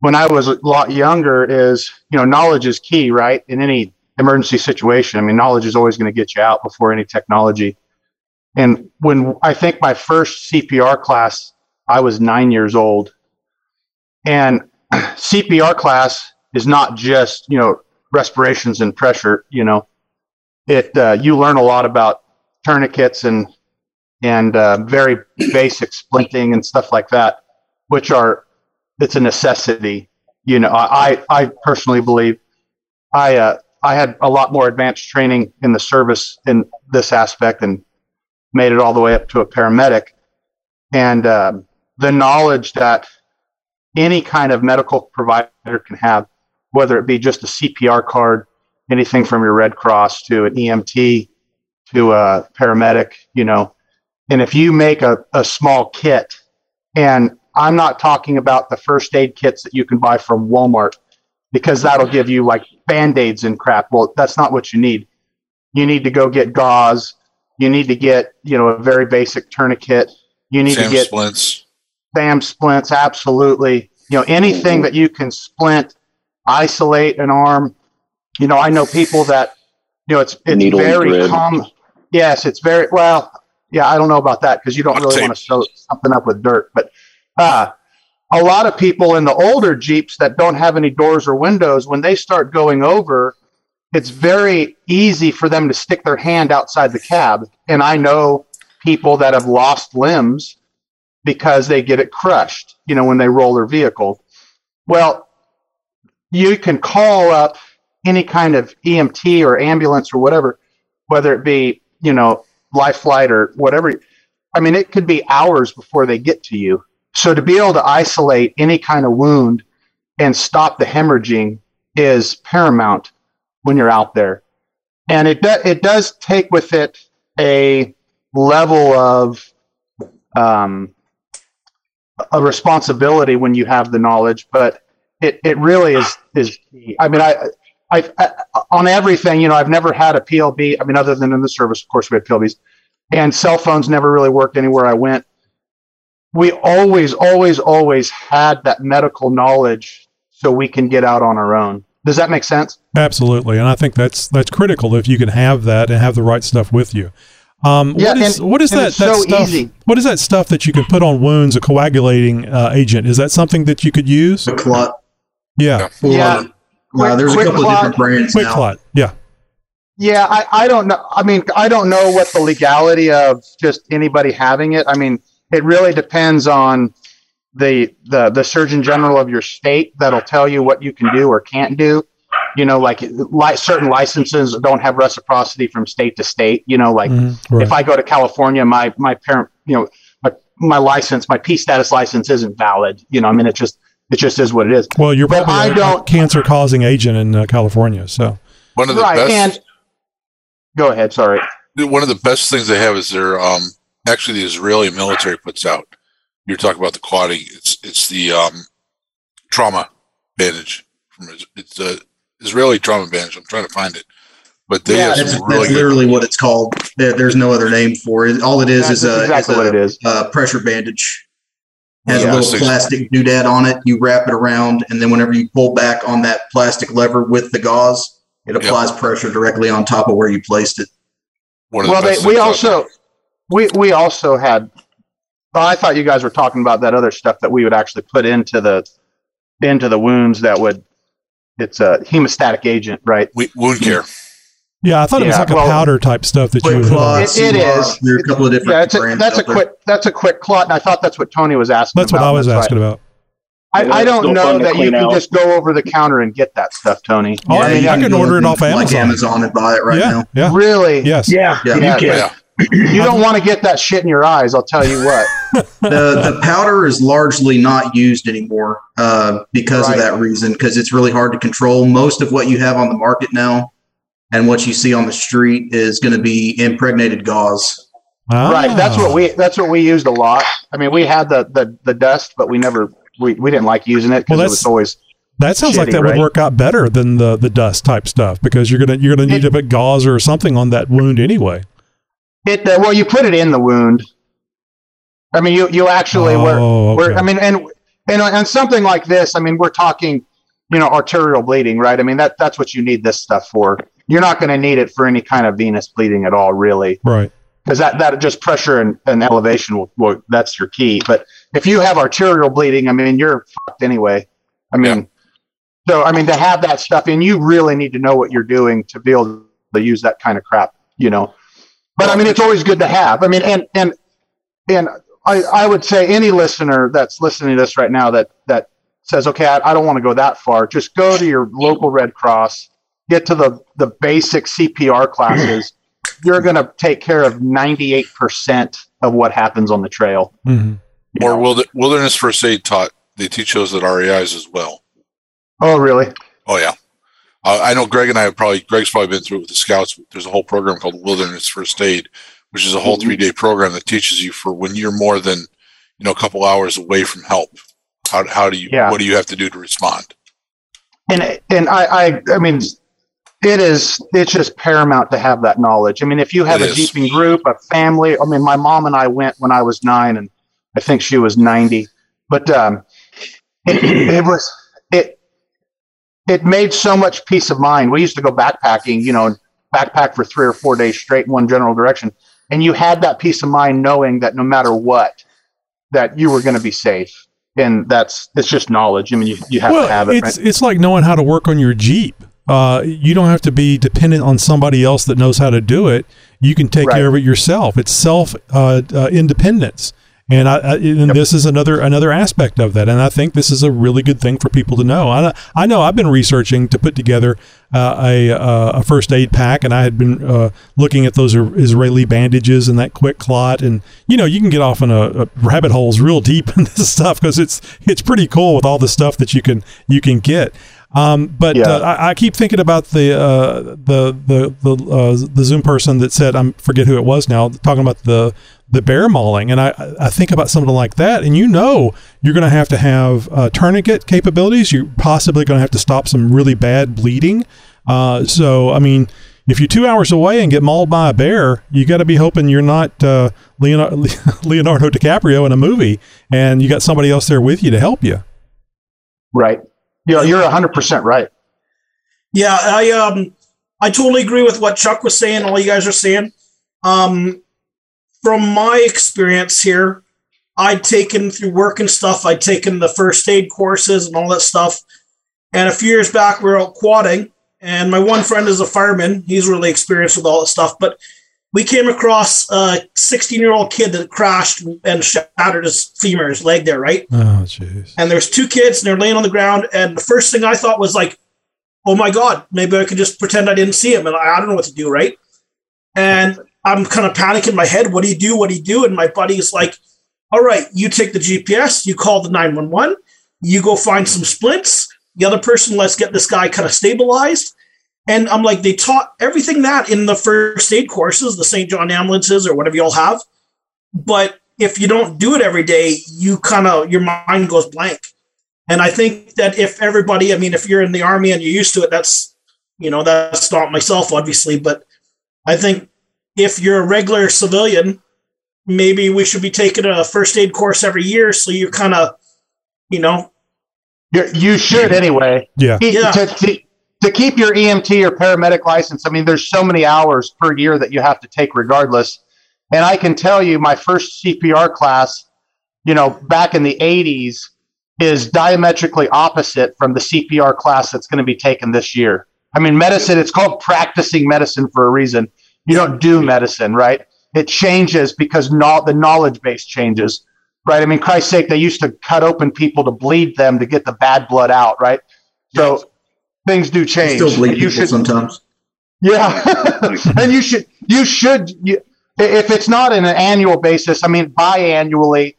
Speaker 2: when I was a lot younger is, you know, knowledge is key, right? In any emergency situation. I mean, knowledge is always going to get you out before any technology. And when I think my first CPR class, I was nine years old. And CPR class is not just, you know, respirations and pressure, you know, it, uh, you learn a lot about tourniquets and, and uh, very basic splinting and stuff like that, which are, it's a necessity. You know, I, I personally believe I, uh, I had a lot more advanced training in the service in this aspect and made it all the way up to a paramedic. And um, the knowledge that any kind of medical provider can have, whether it be just a CPR card, anything from your Red Cross to an EMT to a paramedic, you know. And if you make a, a small kit, and I'm not talking about the first aid kits that you can buy from Walmart, because that'll give you like band aids and crap. Well, that's not what you need. You need to go get gauze. You need to get, you know, a very basic tourniquet. You need
Speaker 3: Sam
Speaker 2: to get
Speaker 3: splints.
Speaker 2: Sam splints, absolutely. You know, anything that you can splint, isolate an arm. You know, I know people that, you know, it's it's
Speaker 13: Needle
Speaker 2: very common. Yes, it's very well. Yeah, I don't know about that because you don't really want to sew something up with dirt. But uh, a lot of people in the older Jeeps that don't have any doors or windows, when they start going over, it's very easy for them to stick their hand outside the cab. And I know people that have lost limbs because they get it crushed, you know, when they roll their vehicle. Well, you can call up any kind of EMT or ambulance or whatever, whether it be, you know, life flight or whatever. I mean, it could be hours before they get to you. So to be able to isolate any kind of wound and stop the hemorrhaging is paramount when you're out there. And it, do, it does take with it a level of um, a responsibility when you have the knowledge, but it, it really is is key. I mean, I, I, I on everything, you know, I've never had a PLB. I mean, other than in the service, of course, we had PLBs, and cell phones never really worked anywhere I went. We always, always, always had that medical knowledge so we can get out on our own. Does that make sense?
Speaker 1: Absolutely, and I think that's that's critical if you can have that and have the right stuff with you. Um,
Speaker 2: Yeah,
Speaker 1: what is
Speaker 2: and-
Speaker 1: what is that, that
Speaker 2: so
Speaker 1: stuff?
Speaker 2: easy.
Speaker 1: What is that stuff that you can put on wounds? A coagulating uh, agent is that something that you could use?
Speaker 14: A clot.
Speaker 1: Yeah,
Speaker 2: Yeah.
Speaker 14: Uh, there's a
Speaker 2: Quick
Speaker 14: couple of different brands
Speaker 1: quick
Speaker 14: now.
Speaker 1: clot. Yeah,
Speaker 2: Yeah, I, I don't know. I mean, I don't know what the legality of just anybody having it. I mean, it really depends on the the the Surgeon General of your state that'll tell you what you can do or can't do. You know, like li- certain licenses don't have reciprocity from state to state. You know, like
Speaker 1: Mhm, right.
Speaker 2: if I go to California, my my parent, you know, my, my license, my P status license isn't valid. You know, I mean, it just it just is what it is.
Speaker 1: Well, you're
Speaker 2: But
Speaker 1: probably
Speaker 2: I
Speaker 1: a- a
Speaker 2: don't-
Speaker 1: cancer causing agent in uh, California. So
Speaker 3: One of the
Speaker 2: right,
Speaker 3: best.
Speaker 2: and go ahead. Sorry.
Speaker 3: one of the best things they have is their um actually the Israeli military puts out. You're talking about the quaddy. It's it's the um trauma bandage from it's a Israeli trauma bandage. I'm trying to find it, but they have
Speaker 14: that's,
Speaker 3: some
Speaker 14: that's
Speaker 3: really
Speaker 14: literally what it's called. There, there's no other name for it. All it is
Speaker 2: That's
Speaker 14: is a,
Speaker 2: exactly
Speaker 14: is a
Speaker 2: what it is.
Speaker 14: uh, pressure bandage. Has
Speaker 3: Yeah.
Speaker 14: a little plastic doodad on it. You wrap it around, and then whenever you pull back on that plastic lever with the gauze, it applies pressure directly on top of where you placed it.
Speaker 2: well, they, we also we we also had. Well, I thought you guys were talking about that other stuff that we would actually put into the into the wounds that would. It's a hemostatic agent, right?
Speaker 3: We, wound care.
Speaker 1: Yeah, I thought it was
Speaker 2: Yeah,
Speaker 1: like a powder type stuff that you would.
Speaker 2: It, it is.
Speaker 14: There are a couple of different
Speaker 2: Yeah, it's a, that's a
Speaker 14: out there.
Speaker 2: quick that's a quick clot, and I thought that's what Tony was asking. About.
Speaker 1: That's what. I was
Speaker 2: That's
Speaker 1: asking
Speaker 2: why-
Speaker 1: about.
Speaker 2: I, I don't know that you
Speaker 7: clean
Speaker 2: can
Speaker 7: out.
Speaker 2: just go over the counter and get that stuff, Tony.
Speaker 1: Oh, I,
Speaker 14: you
Speaker 1: I can
Speaker 14: go
Speaker 1: order it off
Speaker 14: like
Speaker 1: Amazon.
Speaker 14: Amazon and buy it right
Speaker 1: yeah,
Speaker 14: now.
Speaker 1: yeah,
Speaker 2: Really?
Speaker 1: yes.
Speaker 15: Yeah,
Speaker 14: Yeah.
Speaker 15: you
Speaker 2: Yeah,
Speaker 15: can.
Speaker 2: You don't want to get that shit in your eyes. I'll tell you what.
Speaker 14: the the powder is largely not used anymore uh, because
Speaker 2: Right.
Speaker 14: of that reason because it's really hard to control most of what you have on the market now and what you see on the street is going to be impregnated gauze
Speaker 2: Right. That's
Speaker 1: Ah.
Speaker 2: what we that's what we used a lot. I mean, we had the the, the dust, but we never we, we didn't like using it because
Speaker 1: Well,
Speaker 2: it was always
Speaker 1: That sounds like that
Speaker 2: right?
Speaker 1: would work out better than the the dust type stuff because you're gonna you're gonna need to put gauze or something on that wound anyway.
Speaker 2: It uh, well, you put it in the wound. I mean, you you actually were
Speaker 1: Oh,
Speaker 2: were
Speaker 1: okay.
Speaker 2: I mean, and and and something like this. I mean, we're talking, you know, arterial bleeding, right? I mean, that that's what you need this stuff for. You're not going to need it for any kind of venous bleeding at all, really,
Speaker 1: Right.
Speaker 2: because that that just pressure and, and elevation will, will that's your key. But if you have arterial bleeding, I mean, you're fucked anyway. I mean, so I mean, to have that stuff and you really need to know what you're doing to be able to use that kind of crap, you know. But I mean, it's always good to have. I mean, and and and I, I would say any listener that's listening to this right now that that says, okay, I, I don't want to go that far. Just go to your local Red Cross, get to the the basic CPR classes. You're going to take care of 98% of what happens on the trail.
Speaker 1: Mm-hmm.
Speaker 3: Or wilder- wilderness first aid taught. They teach those at REIs as well.
Speaker 2: Oh, really?
Speaker 3: Oh yeah, uh, I know Greg and I have probably Greg's probably been through it with the scouts. There's a whole program called Wilderness First Aid, which is a whole three day program that teaches you for when you're more than you know a couple hours away from help. How how do you
Speaker 2: Yeah.
Speaker 3: what do you have to do to respond?
Speaker 2: and and I, I I mean it is it's just paramount to have that knowledge. I mean, if you have
Speaker 3: It
Speaker 2: a
Speaker 3: is.
Speaker 2: jeeping group, a family. I mean, my mom and I went when I was nine, and I think she was ninety. But um, it, it was it it made so much peace of mind. We used to go backpacking, you know, backpack for three or four days straight in one general direction, and you had that peace of mind knowing that no matter what, that you were going to be safe. And that's it's just knowledge. I mean, you, you have
Speaker 1: well,
Speaker 2: to have it.
Speaker 1: it's
Speaker 2: right?
Speaker 1: it's like knowing how to work on your Jeep. Uh, you don't have to be dependent on somebody else that knows how to do it. You can take
Speaker 2: Right.
Speaker 1: care of it yourself. It's self uh, uh, independence, and I, I and this is another another aspect of that. And I think this is a really good thing for people to know. I I know I've been researching to put together uh, a uh, a first aid pack, and I had been uh, looking at those Israeli bandages and that quick clot, and you know you can get off in a, a rabbit holes real deep in this stuff because it's it's pretty cool with all the stuff that you can you can get. Um, but
Speaker 2: Yeah.
Speaker 1: uh, I, I keep thinking about the uh, the the the uh, the Zoom person that said I forget who it was now talking about the the bear mauling, and I I think about something like that, and you know you're going to have to have uh, tourniquet capabilities. You're possibly going to have to stop some really bad bleeding. Uh, so I mean. If you're two hours away and get mauled by a bear, you got to be hoping you're not uh, Leonardo, Leonardo DiCaprio in a movie, and you got somebody else there with you to help you.
Speaker 2: Right. Yeah, you're hundred percent right.
Speaker 10: Yeah, I um I totally agree with what Chuck was saying, all you guys are saying. Um from my experience here, I'd taken through work and stuff, I'd taken the first aid courses and all that stuff. And a few years back we were out quadding, and my one friend is a fireman. He's really experienced with all that stuff. But we came across a 16 year old kid that crashed and shattered his femur, his leg there, right?
Speaker 1: Oh, jeez.
Speaker 10: and there's two kids and they're laying on the ground and the first thing i thought was like oh my god maybe i could just pretend i didn't see him and i, I don't know what to do right and i'm kind of panicking in my head. What do you do? What do you do? And my buddy is like all right you take the gps you call the 911 you go find some splints the other person let's get this guy kind of stabilized. And i'm like they taught everything that in the first aid courses the st john ambulances or whatever y'all have. But if you don't do it every day, you kind of your mind goes blank. And I think that if everybody, I mean, if you're in the army and you're used to it, that's, you know, that's not myself, obviously, but I think if you're a regular civilian, maybe we should be taking a first aid course every year. So you kind of, you know,
Speaker 2: You're, you should anyway.
Speaker 1: Yeah.
Speaker 2: Keep-
Speaker 10: Yeah.
Speaker 2: To, to, to keep your EMT or paramedic license, I mean, there's so many hours per year that you have to take regardless. And I can tell you, my first CPR class, you know, back in the 80s, is diametrically opposite from the CPR class that's going to be taken this year. I mean, medicine, it's called practicing medicine for a reason. You don't do medicine, right? It changes because no, the knowledge base changes, right? I mean, Christ's sake, they used to cut open people to bleed them to get the bad blood out, right? So things do change.
Speaker 14: Still bleed
Speaker 2: you
Speaker 14: people
Speaker 2: should,
Speaker 14: sometimes.
Speaker 2: yeah, and you should you should you, if it's not in an annual basis. I mean, biannually,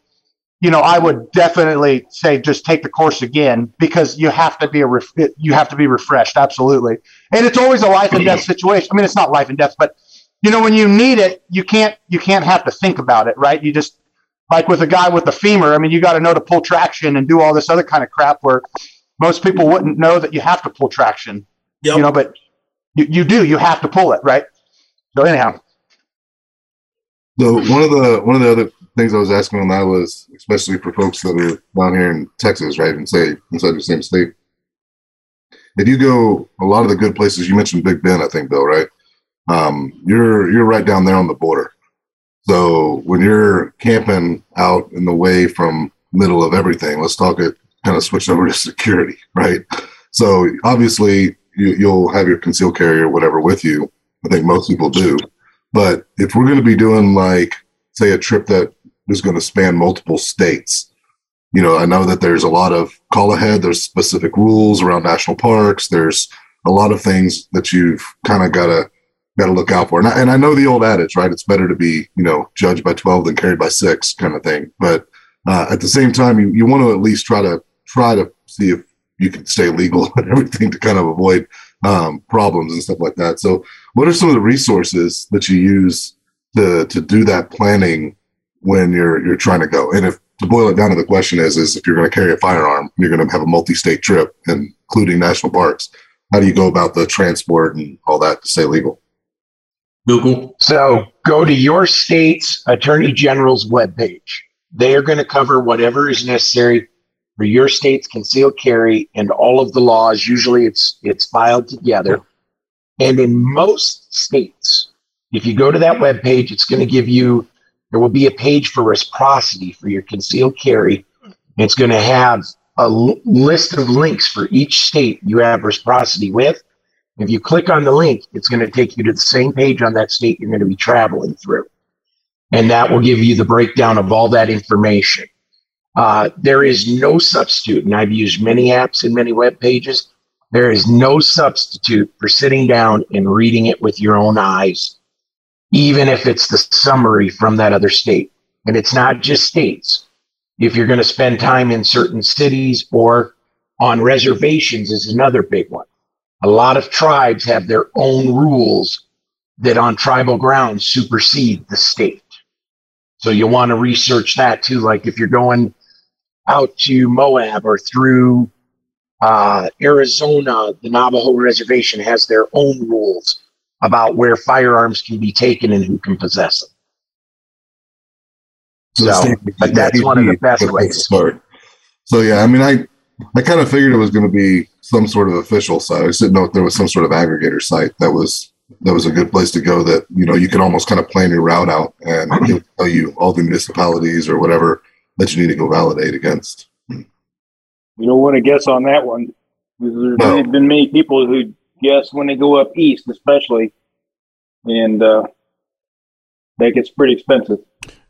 Speaker 2: you know, I would definitely say just take the course again because you have to be a ref, you have to be refreshed. Absolutely, and it's always a life and death situation. I mean, it's not life and death, but you know, when you need it, you can't you can't have to think about it, right? You just like with a guy with the femur. I mean, you got to know to pull traction and do all this other kind of crap where most people wouldn't know that you have to pull traction. You know, but you, you do. You have to pull it, right? So anyhow,
Speaker 8: So one of the one of the other things I was asking on that was, especially for folks that are down here in Texas, right, and say inside the same state. If you go a lot of the good places, you mentioned Big Bend, I think, Bill, right? Um, you're you're right down there on the border. So when you're camping out in the way from middle of everything, let's talk it kind of switch over to security, right? So obviously you, you'll have your concealed carry or whatever with you. I think most people do. But if we're going to be doing like, say, a trip that is going to span multiple states, you know, I know that there's a lot of call ahead. There's specific rules around national parks. There's a lot of things that you've kind of got to got to look out for. And I, and I know the old adage, right? It's better to be, you know, judged by 12 than carried by six kind of thing. But uh, at the same time, you, you want to at least try to try to see if you can stay legal and everything to kind of avoid um, problems and stuff like that. So what are some of the resources that you use to, to do that planning when you're, you're trying to go? And if to boil it down to the question is, is if you're going to carry a firearm, you're going to have a multi-state trip, including national parks. How do you go about the transport and all that to stay legal?
Speaker 14: Google.
Speaker 15: So go to your state's attorney general's webpage. They are going to cover whatever is necessary for your state's concealed carry and all of the laws. Usually it's it's filed together. And in most states, if you go to that webpage, it's going to give you there will be a page for reciprocity for your concealed carry. It's going to have a l- list of links for each state you have reciprocity with. If you click on the link, it's going to take you to the same page on that state you're going to be traveling through. And that will give you the breakdown of all that information. Uh, there is no substitute, and I've used many apps and many web pages. There is no substitute for sitting down and reading it with your own eyes, even if it's the summary from that other state. And it's not just states. If you're going to spend time in certain cities or on reservations, is another big one. A lot of tribes have their own rules that on tribal grounds supersede the state. So you'll want to research that too. Like if you're going out to Moab or through uh, Arizona, the Navajo reservation has their own rules about where firearms can be taken and who can possess them. So, but that's one of the best ways.
Speaker 8: the start. So yeah, I mean, I I kind of figured it was going to be some sort of official site. I just didn't know if there was some sort of aggregator site that was that was a good place to go. That you know you can almost kind of plan your route out and it'll tell you all the municipalities or whatever that you need to go validate against.
Speaker 7: You don't want to guess on that one. There's
Speaker 8: No.
Speaker 7: been many people who guess when they go up east, especially, and uh, that gets pretty expensive.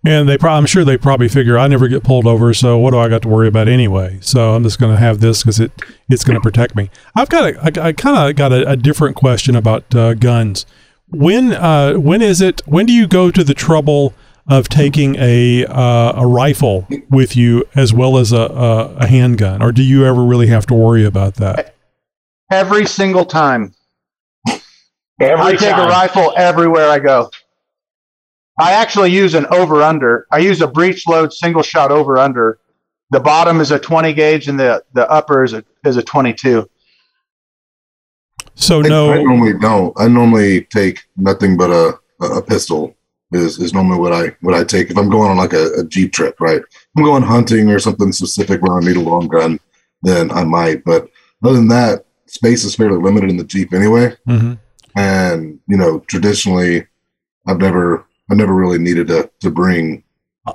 Speaker 1: And they, pro- I'm sure they probably figure I never get pulled over, so what do I got to worry about anyway? So I'm just going to have this because it it's going to protect me. I've got a, I, I kind of got a, a different question about uh, guns. When uh, when is it? When do you go to the trouble of taking a uh, a rifle with you as well as a, a, a handgun, or do you ever really have to worry about that?
Speaker 2: every single time.
Speaker 15: Every
Speaker 2: I take a rifle everywhere I go. I actually use an over under. I use a breech load single shot over under the bottom is a 20 gauge and the the upper is a is a 22.
Speaker 1: So
Speaker 8: I,
Speaker 1: no,
Speaker 8: I normally don't. I normally take nothing but a, a a pistol. Is, is normally what I what I take if I'm going on like a, a jeep trip, right? If I'm going hunting or something specific where I need a long gun, then I might. But other than that, space is fairly limited in the jeep anyway.
Speaker 1: Mhm.
Speaker 8: And you know, traditionally, I've never I never really needed to to bring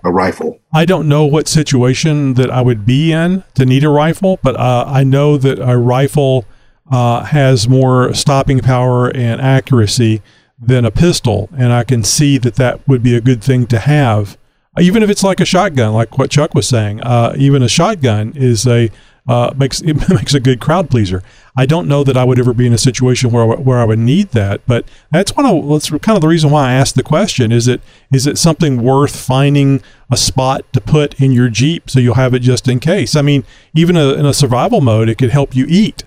Speaker 8: a rifle.
Speaker 1: I don't know what situation that I would be in to need a rifle, but uh, I know that a rifle uh, has more stopping power and accuracy than a pistol, and I can see that that would be a good thing to have, even if it's like a shotgun, like what Chuck was saying. Uh, even a shotgun is a uh, makes it makes a good crowd pleaser. I don't know that I would ever be in a situation where where I would need that, but that's one of that's kind of the reason why I asked the question. Is it is it something worth finding a spot to put in your Jeep so you'll have it just in case? I mean, even a, in a survival mode, it could help you eat.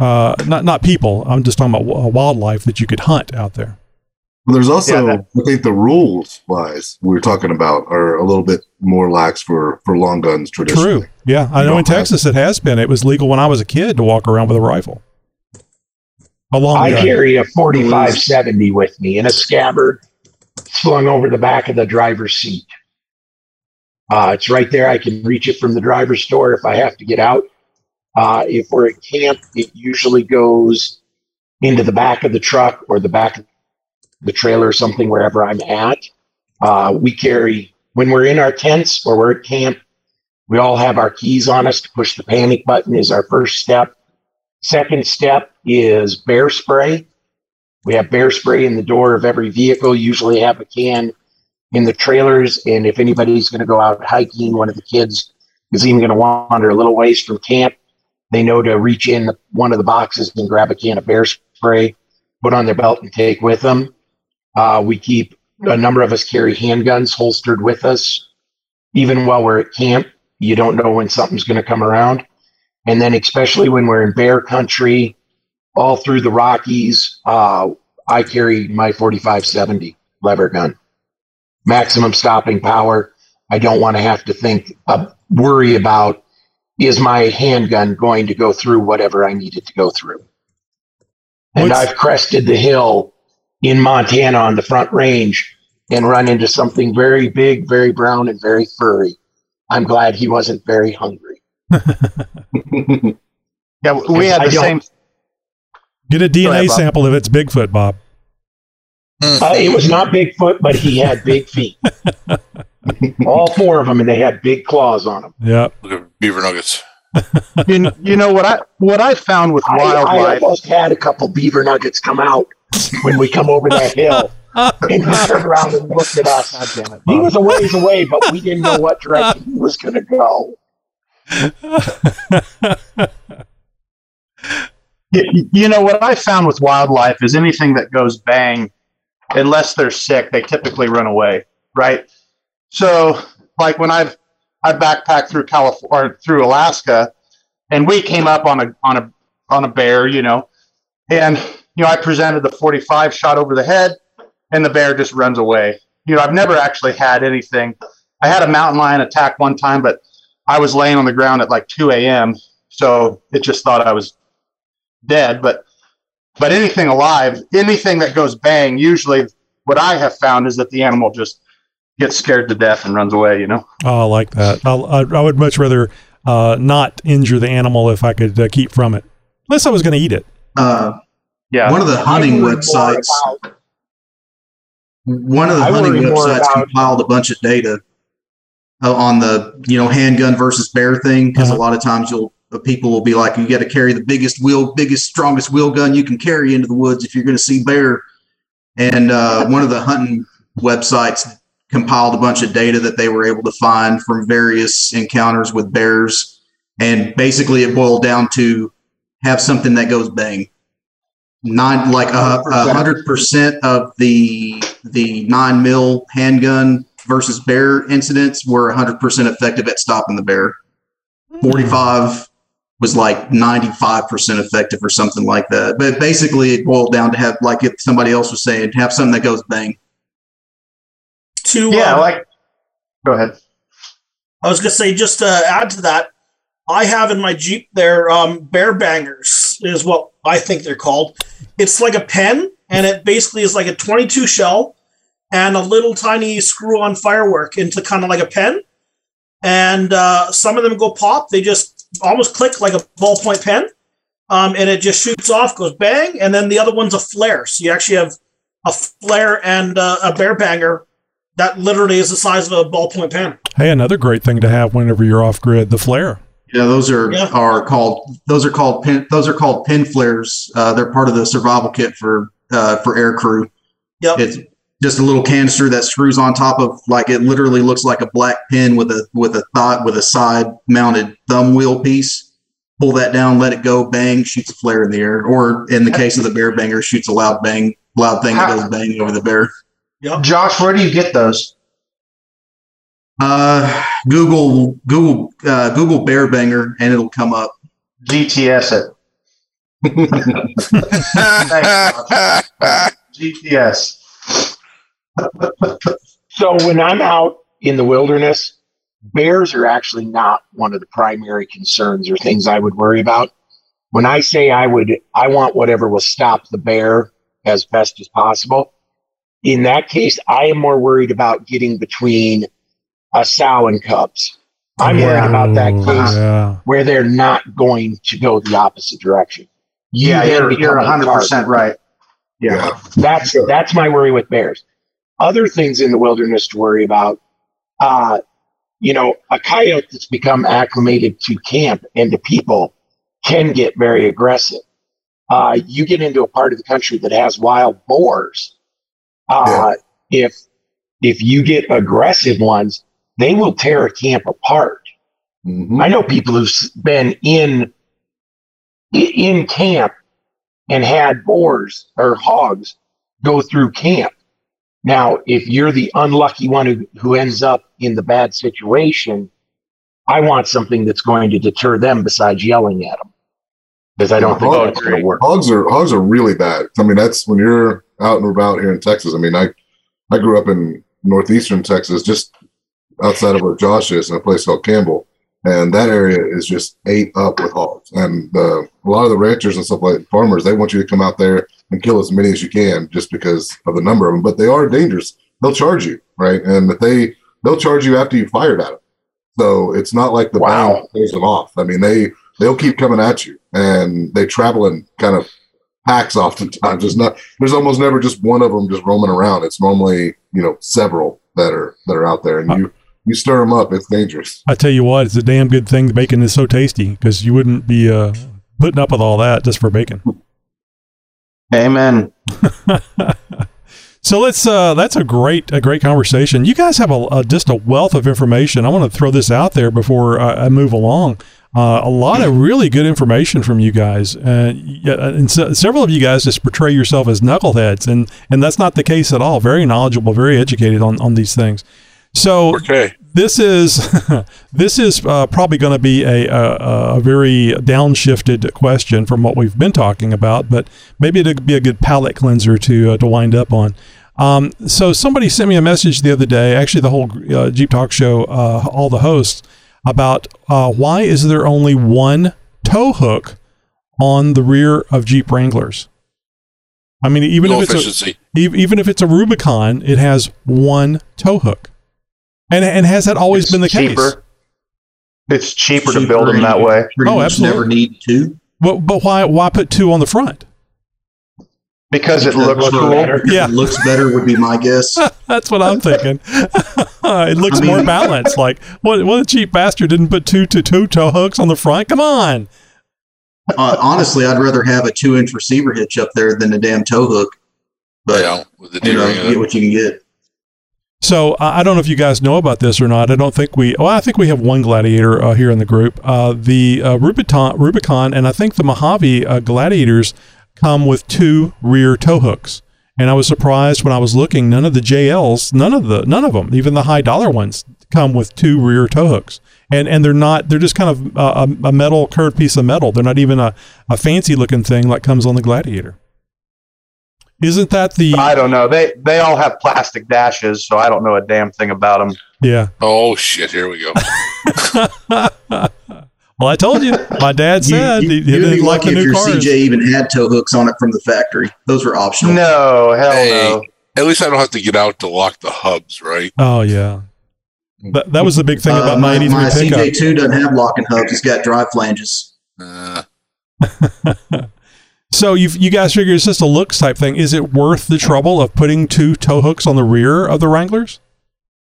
Speaker 1: Uh, not not people. I'm just talking about wildlife that you could hunt out there.
Speaker 8: Well, there's also, I think the rules wise we were talking about are a little bit more lax for for long guns traditionally.
Speaker 1: True. Yeah, I
Speaker 8: You
Speaker 1: know in Texas it has been. It was legal when I was a kid to walk around with a rifle. A long
Speaker 15: I
Speaker 1: gun.
Speaker 15: carry a 4570 with me in a scabbard slung over the back of the driver's seat. Uh, it's right there. I can reach it from the driver's door if I have to get out. Uh, if we're at camp, it usually goes into the back of the truck or the back of the trailer or something wherever I'm at. Uh, we carry, when we're in our tents or we're at camp, we all have our keys on us to push the panic button is our first step. Second step is bear spray. We have bear spray in the door of every vehicle, usually have a can in the trailers. And if anybody's going to go out hiking, one of the kids is even going to wander a little ways from camp, they know to reach in one of the boxes and grab a can of bear spray, put on their belt, and take with them. Uh, we keep a number of us carry handguns holstered with us, even while we're at camp. You don't know when something's going to come around. And then, especially when we're in bear country, all through the Rockies, uh, I carry my 4570 lever gun. Maximum stopping power. I don't want to have to think, uh, worry about is my handgun going to go through whatever I need it to go through. And
Speaker 1: What's-
Speaker 15: I've crested the hill in Montana on the front range and run into something very big, very brown, and very furry. I'm glad he wasn't very hungry.
Speaker 2: Yeah, we had the same.
Speaker 1: Get a DNA
Speaker 2: ahead,
Speaker 1: sample if it's Bigfoot, Bob.
Speaker 15: Uh, it was not Bigfoot, but he had big feet. All four of them, and they had big claws on them.
Speaker 1: Yeah.
Speaker 3: Beaver nuggets.
Speaker 2: You, you know what I what I found with
Speaker 15: I, I
Speaker 2: wildlife.
Speaker 15: almost had a couple beaver nuggets come out when we come over that hill. And he turned around and looked at us. It, he was a ways away, but we didn't know what direction he was going to go.
Speaker 2: You, you know what I found with wildlife is anything that goes bang, unless they're sick, they typically run away, right? So, like when I've I backpacked through California or through Alaska, and we came up on a on a on a bear, you know, and you know I presented the 45 shot over the head, and the bear just runs away. You know, I've never actually had anything. I had a mountain lion attack one time, but I was laying on the ground at like 2 a.m. So it just thought I was dead. But but anything alive, anything that goes bang, usually what I have found is that the animal just gets scared to death and runs away. You know.
Speaker 1: Oh, I like that. I'll, I, I would much rather uh, not injure the animal if I could uh, keep from it, unless I was going to eat it.
Speaker 14: Uh,
Speaker 2: yeah.
Speaker 14: One of the hunting
Speaker 15: I worry more
Speaker 14: websites.
Speaker 15: about-
Speaker 14: One of the
Speaker 15: I
Speaker 14: hunting websites
Speaker 15: about-
Speaker 14: compiled a bunch of data uh, on the you know handgun versus bear thing because
Speaker 1: Uh-huh.
Speaker 14: a lot of times you'll uh, people will be like you got to carry the biggest wheel biggest strongest wheel gun you can carry into the woods if you're going to see bear and uh, one of the hunting websites compiled a bunch of data that they were able to find from various encounters with bears and basically it boiled down to have something that goes bang nine like a a hundred percent of the the nine mil handgun versus bear incidents were hundred percent effective at stopping the bear. Hmm. Forty five was like ninety five percent effective or something like that. But basically, it boiled down to have like if somebody else was saying have something that goes bang.
Speaker 10: To
Speaker 2: Yeah,
Speaker 10: uh,
Speaker 2: like. Go ahead.
Speaker 10: I was gonna say just to add to that, I have in my Jeep there um, bear bangers is what I think they're called. It's like a pen, and it basically is like a 22 shell and a little tiny screw-on firework into kind of like a pen. And uh, some of them go pop. They just almost click like a ballpoint pen, um, and it just shoots off, goes bang, and then the other one's a flare. So you actually have a flare and uh, a bear banger that literally is the size of a ballpoint pen.
Speaker 1: Hey, another great thing to have whenever you're off grid, the flare.
Speaker 14: Yeah, those are are called those are called pin those are called pin flares. Uh, they're part of the survival kit for uh, for air crew.
Speaker 10: Yep.
Speaker 14: It's just a little canister that screws on top of like it literally looks like a black pin with a with a thought with a side mounted thumb wheel piece. Pull that down, let it go, bang, shoots a flare in the air. Or in the case of the bear banger, shoots a loud bang, loud thing that goes bang over the bear.
Speaker 10: Yep.
Speaker 15: Josh, where do you get those?
Speaker 14: Uh, Google Google uh, Google bear banger and it'll come up.
Speaker 2: GTS it. GTS.
Speaker 15: So when I'm out in the wilderness, bears are actually not one of the primary concerns or things I would worry about. When I say I would, I want whatever will stop the bear as best as possible. In that case, I am more worried about getting between a sow and cubs. I'm worried about that case
Speaker 1: Yeah.
Speaker 15: where they're not going to go the opposite direction. You
Speaker 2: Yeah,
Speaker 15: then
Speaker 2: you're, you're 100%
Speaker 15: target.
Speaker 2: right.
Speaker 15: Yeah. That's that's my worry with bears. Other things in the wilderness to worry about. Uh, you know, a coyote that's become acclimated to camp and to people can get very aggressive. Uh, you get into a part of the country that has wild boars. Uh, If if you get aggressive ones, they will tear a camp apart. I know people who've been in in camp and had boars or hogs go through camp. Now, if you're the unlucky one who, who ends up in the bad situation, I want something that's going to deter them besides yelling at them. Because I don't think
Speaker 8: Hog-
Speaker 15: that's going to work.
Speaker 8: Hogs are hogs are really bad. I mean, that's when you're out and about here in Texas. I mean, I I grew up in northeastern Texas, just outside of where Josh is, in a place called Campbell, and that area is just ate up with hogs. And uh, a lot of the ranchers and stuff like farmers, they want you to come out there and kill as many as you can, just because of the number of them. But they are dangerous. They'll charge you, right? And if they they'll charge you after you fired at them. So it's not like the
Speaker 15: Wow.
Speaker 8: bound pays them off. I mean, they they'll keep coming at you, and they travel in kind of packs. Oftentimes, it's not. There's almost never just one of them just roaming around. It's normally you know several that are that are out there, and you you stir them up. It's dangerous.
Speaker 1: I tell you what, it's a damn good thing the bacon is so tasty because you wouldn't be uh, putting up with all that just for bacon.
Speaker 2: Amen.
Speaker 1: So let's. Uh, that's a great, a great conversation. You guys have a, a just a wealth of information. I want to throw this out there before I, I move along. Uh, a lot of really good information from you guys, uh, and se- several of you guys just portray yourself as knuckleheads, and and that's not the case at all. Very knowledgeable, very educated on on these things. So this is this is uh, probably going to be a, a a very downshifted question from what we've been talking about, but maybe it'd be a good palate cleanser to uh, to wind up on. Um, so somebody sent me a message the other day, actually the whole uh, Jeep Talk Show, uh, all the hosts, about uh, why is there only one tow hook on the rear of Jeep Wranglers? I mean, even
Speaker 3: Fuel
Speaker 1: if it's
Speaker 3: efficiency.
Speaker 1: a, even if it's a Rubicon, it has one tow hook, and and has that always been the case?
Speaker 2: cheaper. It's cheaper, to build them that way.
Speaker 1: Oh, absolutely.
Speaker 14: Never need two.
Speaker 1: But but why why put two on the front?
Speaker 2: Because it looks
Speaker 14: Looks
Speaker 2: cool.
Speaker 14: better.
Speaker 1: Yeah.
Speaker 14: It looks better would be my guess.
Speaker 1: That's what I'm thinking. it looks more balanced. Like what? What a cheap bastard didn't put two to two tow hooks on the front. Come on.
Speaker 14: Uh, honestly, I'd rather have a two-inch receiver hitch up there than a damn tow hook. But
Speaker 3: yeah, with the
Speaker 14: you know, you get what you can get.
Speaker 1: So I I don't know if you guys know about this or not. I don't think we. Well, I think we have one Gladiator uh, here in the group. Uh, the uh, Rubicon, Rubicon, and I think the Mojave uh, Gladiators come with two rear tow hooks. And I was surprised when I was looking. None of the JLs, none of the, none of them, even the high dollar ones, come with two rear tow hooks. And and they're not. They're just kind of uh, a, a metal curved piece of metal. They're not even a, a fancy looking thing like comes on the Gladiator. Isn't that the?
Speaker 2: I don't know. They they all have plastic dashes, so I don't know a damn thing about them.
Speaker 1: Yeah.
Speaker 3: Oh shit! Here we go.
Speaker 1: well, I told you. My dad said he, he
Speaker 14: You'd be
Speaker 1: didn't like
Speaker 14: lucky
Speaker 1: the
Speaker 14: if
Speaker 1: new
Speaker 14: your
Speaker 1: cars.
Speaker 14: CJ even had tow hooks on it from the factory. Those were optional.
Speaker 2: No, hell
Speaker 3: Hey,
Speaker 2: no.
Speaker 3: at least I don't have to get out to lock the hubs, right?
Speaker 1: Oh yeah. That, that was the big thing
Speaker 14: Uh,
Speaker 1: about my
Speaker 14: my,
Speaker 1: '83
Speaker 14: my
Speaker 1: pickup.
Speaker 14: CJ2 doesn't have locking hubs. It's got drive flanges.
Speaker 3: Uh,
Speaker 1: So you you guys figure it's just a looks type thing. Is it worth the trouble of putting two tow hooks on the rear of the Wranglers?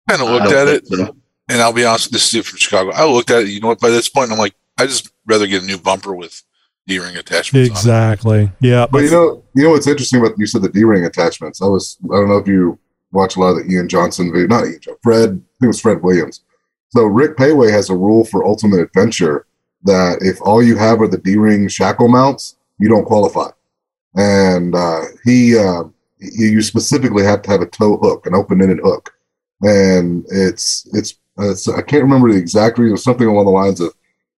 Speaker 3: kind of
Speaker 14: I
Speaker 3: looked
Speaker 14: don't
Speaker 3: at it,
Speaker 14: so.
Speaker 3: And I'll be honest. This is Steve from Chicago. I looked at it. You know what? By this point, I'm like, I just rather get a new bumper with D-ring attachments. on it.
Speaker 1: Exactly. Yeah.
Speaker 8: But you know, you know what's interesting about you said the D-ring attachments. I was I don't know if you watch a lot of the Ian Johnson video, not Ian Johnson, Fred. I think it was Fred Williams. So Rick Péwé has a rule for Ultimate Adventure that if all you have are the D-ring shackle mounts, you don't qualify. And uh, he, uh, he, you specifically have to have a tow hook, an open-ended hook, and it's it's, it's I can't remember the exact reason. Something along the lines of,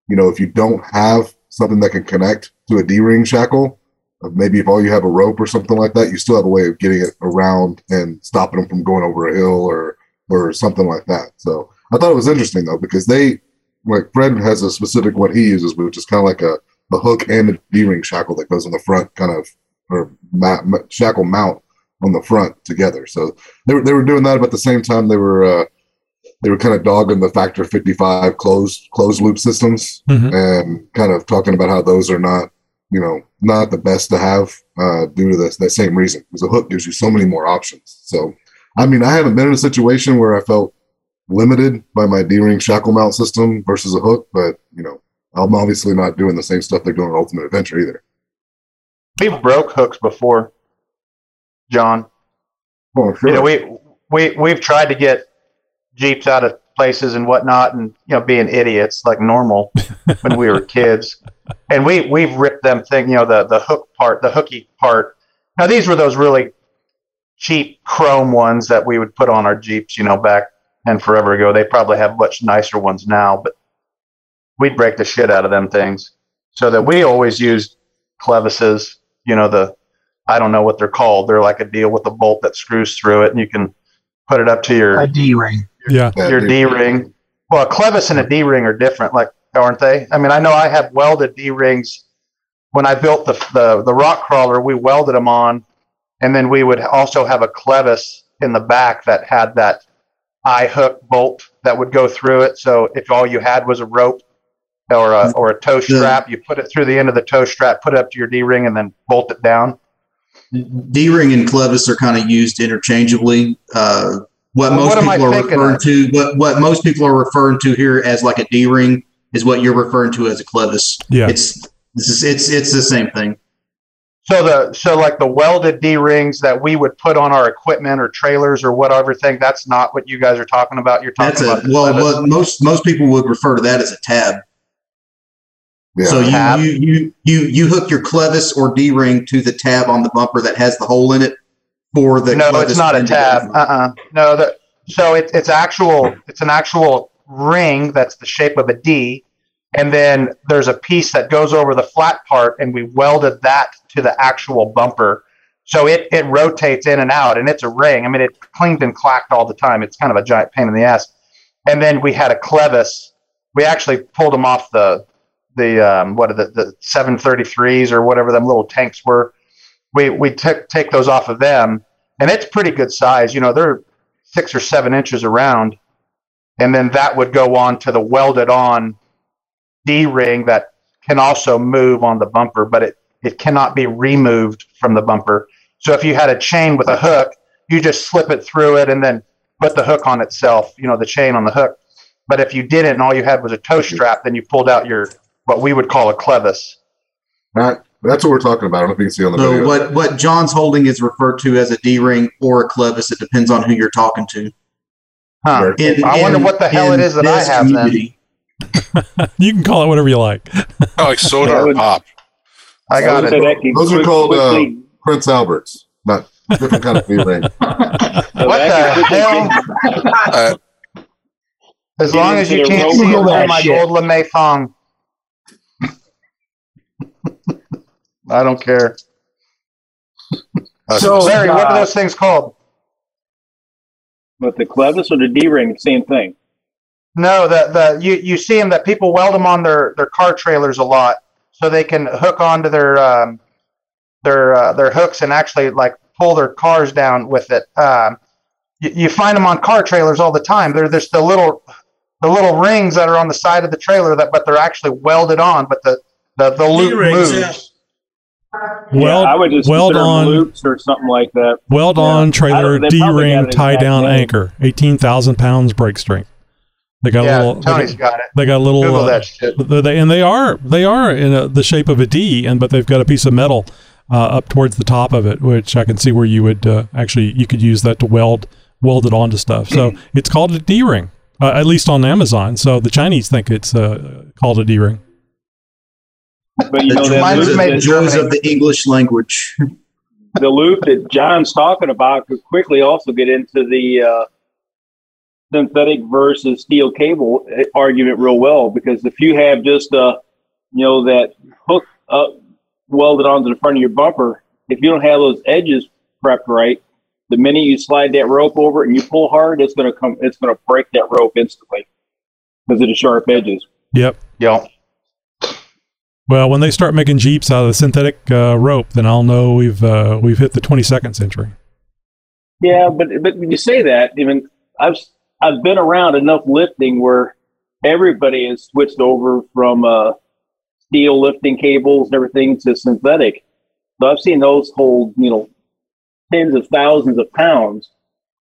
Speaker 8: you know, if you don't have something that can connect to a D-ring shackle, uh, maybe if all you have a rope or something like that, you still have a way of getting it around and stopping them from going over a hill or or something like that. So I thought it was interesting though because they like Fred has a specific what he uses, which is kind of like a, a hook and a D-ring shackle that goes on the front, kind of or ma- ma- shackle mount on the front together. So they were they were doing that, at the same time they were uh, they were kind of dogging the Factor 55 closed closed loop systems
Speaker 1: Mhm.
Speaker 8: and kind of talking about how those are not you know not the best to have uh, due to this that same reason because a hook gives you so many more options. So I mean I haven't been in a situation where I felt limited by my D-ring shackle mount system versus a hook, but you know I'm obviously not doing the same stuff they're doing in Ultimate Adventure either.
Speaker 2: We've broke hooks before, John.
Speaker 8: Oh, sure.
Speaker 2: You know, we we we've tried to get jeeps out of places and whatnot, and you know, being idiots like normal when we were kids, and we we've ripped them thing. You know, the the hook part, the hooky part. Now these were those really cheap chrome ones that we would put on our jeeps. You know, back and forever ago. They probably have much nicer ones now, but we'd break the shit out of them things. So that we always used clevises. You know, the I don't know what they're called. They're like a deal with a bolt that screws through it, and you can put it up to your
Speaker 17: A D ring.
Speaker 1: Yeah.
Speaker 2: your D ring. Well, a clevis and a D ring are different, like aren't they? I mean, I know I have welded D rings. When I built the, the the rock crawler, we welded them on, and then we would also have a clevis in the back that had that eye hook bolt that would go through it. So if all you had was a rope or a or a toe strap, you put it through the end of the toe strap, put it up to your D ring, and then bolt it down.
Speaker 14: D ring and clevis are kind of used interchangeably. Uh, what
Speaker 2: Well,
Speaker 14: most
Speaker 2: what
Speaker 14: people are referring
Speaker 2: of?
Speaker 14: to, what what most people are referring to here as like a D ring, is what you're referring to as a clevis.
Speaker 1: Yeah.
Speaker 14: it's this is it's it's the same thing.
Speaker 2: So the so like the welded D rings that we would put on our equipment or trailers or whatever thing, that's not what you guys are talking about. You're talking
Speaker 14: That's
Speaker 2: about the
Speaker 14: well,
Speaker 2: clevis.
Speaker 14: what most most people would refer to that as a tab.
Speaker 8: Yeah.
Speaker 14: So you,
Speaker 2: Tab?
Speaker 14: you you you you hook your clevis or D ring to the tab on the bumper that has the hole in it for the
Speaker 2: no, it's not a
Speaker 14: pin to go
Speaker 2: tab.
Speaker 14: through.
Speaker 2: Uh-uh. No, the so it's it's actual. It's an actual ring that's the shape of a D, and then there's a piece that goes over the flat part, and we welded that to the actual bumper. So it it rotates in and out, and it's a ring. I mean, it clinged and clacked all the time. It's kind of a giant pain in the ass. And then we had a clevis. We actually pulled them off the the um, what are the the 733s or whatever them little tanks were. We we took take those off of them, and it's pretty good size. You know, they're six or seven inches around, and then that would go on to the welded on D ring that can also move on the bumper, but it it cannot be removed from the bumper. So if you had a chain with a hook, you just slip it through it and then put the hook on itself. You know, the chain on the hook. But if you didn't, and all you had was a toe strap, then you pulled out your what we would call a clevis.
Speaker 8: That, that's what we're talking about. I don't know if you can see on the
Speaker 14: So
Speaker 8: video.
Speaker 14: what what John's holding is referred to as a D ring or a clevis. It depends on who you're talking to.
Speaker 2: Huh.
Speaker 14: In-
Speaker 2: I wonder what the hell it is that I
Speaker 14: this
Speaker 2: have then.
Speaker 1: You can call it whatever you like.
Speaker 3: I like soda or pop.
Speaker 2: I got
Speaker 7: would
Speaker 2: it.
Speaker 7: say that can
Speaker 8: Those are called uh, Prince Alberts, not different kind of D-ring.
Speaker 2: What the hell?
Speaker 3: Uh,
Speaker 2: As long as you can't see
Speaker 7: and
Speaker 2: it
Speaker 7: all
Speaker 2: through my
Speaker 7: shit.
Speaker 2: gold lame thong. I don't care. so, Larry, what are those things called?
Speaker 7: With the clevis or the D ring, same thing.
Speaker 2: No, the the you you see them that people weld them on their their car trailers a lot, so they can hook onto their um, their uh, their hooks and actually like pull their cars down with it. Um, you, you find them on car trailers all the time. They're just the little the little rings that are on the side of the trailer that, but they're actually welded on, but the the the loop
Speaker 10: D-rings,
Speaker 2: moves.
Speaker 10: yeah.
Speaker 1: Weld,
Speaker 7: yeah, I would just
Speaker 1: weld on,
Speaker 7: loops or something like that.
Speaker 1: weld
Speaker 7: Yeah.
Speaker 1: on trailer
Speaker 7: don't- they probably got
Speaker 1: D-ring tie down
Speaker 7: name.
Speaker 1: anchor, eighteen thousand pounds brake strength. They got
Speaker 2: Yeah,
Speaker 1: a little.
Speaker 2: Tony's
Speaker 1: they,
Speaker 2: got it.
Speaker 1: They got a little.
Speaker 2: Google
Speaker 1: uh,
Speaker 2: that shit.
Speaker 1: they- they- and they are they are in a, the shape of a D, and but they've got a piece of metal uh, up towards the top of it, which I can see where you would uh, actually you could use that to weld weld it onto stuff. So it's called a D ring, uh, at least on Amazon. So the Chinese think it's uh, called a D ring.
Speaker 7: But you
Speaker 14: The
Speaker 7: know that
Speaker 14: joys,
Speaker 7: loop,
Speaker 14: the joys of the English language.
Speaker 7: the loop that John's talking about could quickly also get into the uh, synthetic versus steel cable argument real well because if you have just uh, you know that hook up welded onto the front of your bumper, if you don't have those edges prepped right, the minute you slide that rope over and you pull hard, it's gonna come, it's gonna break that rope instantly because of the sharp edges.
Speaker 1: Yep.
Speaker 2: Yep.
Speaker 1: Well, when they start making Jeeps out of the synthetic uh, rope, then I'll know we've uh, we've hit the 22nd century.
Speaker 7: Yeah, but but when you say that, even I've I've been around enough lifting where everybody has switched over from uh, steel lifting cables and everything to synthetic. So I've seen those hold you know tens of thousands of pounds.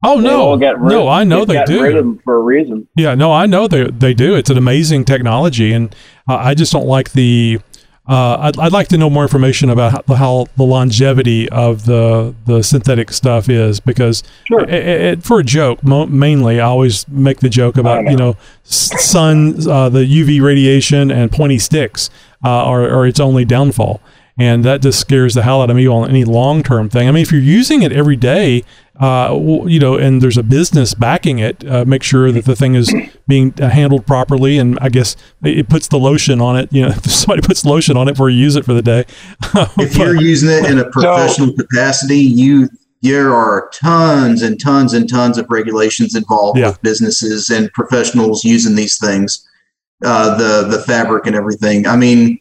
Speaker 1: Oh
Speaker 7: They
Speaker 1: no, no, I know they do.
Speaker 7: rid of them for a reason.
Speaker 1: Yeah, no, I know they they do. It's an amazing technology, and uh, I just don't like the. Uh, I'd, I'd like to know more information about how, how the longevity of the the synthetic stuff is because
Speaker 7: Sure.
Speaker 1: it, it, for a joke mo- mainly I always make the joke about you know sun uh, the UV radiation and pointy sticks uh, are, are its only downfall and that just scares the hell out of me on any long term thing. I mean, if you're using it every day, uh, you know, and there's a business backing it, uh, make sure that the thing is being uh, handled properly. And I guess it puts the lotion on it. You know, if somebody puts lotion on it before you use it for the day.
Speaker 14: if you're using it in a professional capacity, you there are tons and tons and tons of regulations involved
Speaker 1: Yeah.
Speaker 14: with businesses and professionals using these things, uh, the the fabric and everything. I mean,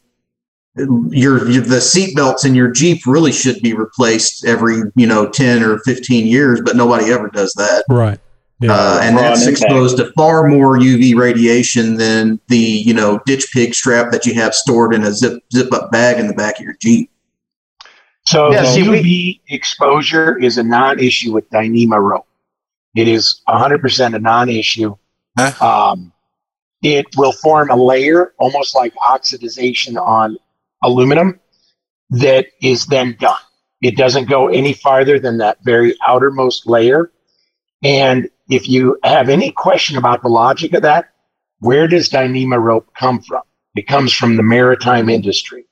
Speaker 14: your, your the seat belts in your Jeep really should be replaced every you know ten or fifteen years, but nobody ever does that.
Speaker 1: right. Yeah.
Speaker 14: Uh, and
Speaker 7: Raw
Speaker 14: that's
Speaker 7: impact.
Speaker 14: exposed to far more UV radiation than the you know ditch pig strap that you have stored in a zip zip up bag in the back of your Jeep.
Speaker 15: So
Speaker 2: Yeah,
Speaker 15: the
Speaker 2: see, we-
Speaker 15: UV exposure is a non-issue with Dyneema rope. It is 100% a non-issue. Um, it will form a layer, almost like oxidization on aluminum, that is then done. It doesn't go any farther than that very outermost layer. And if you have any question about the logic of that, where does Dyneema rope come from? It comes from the maritime industry.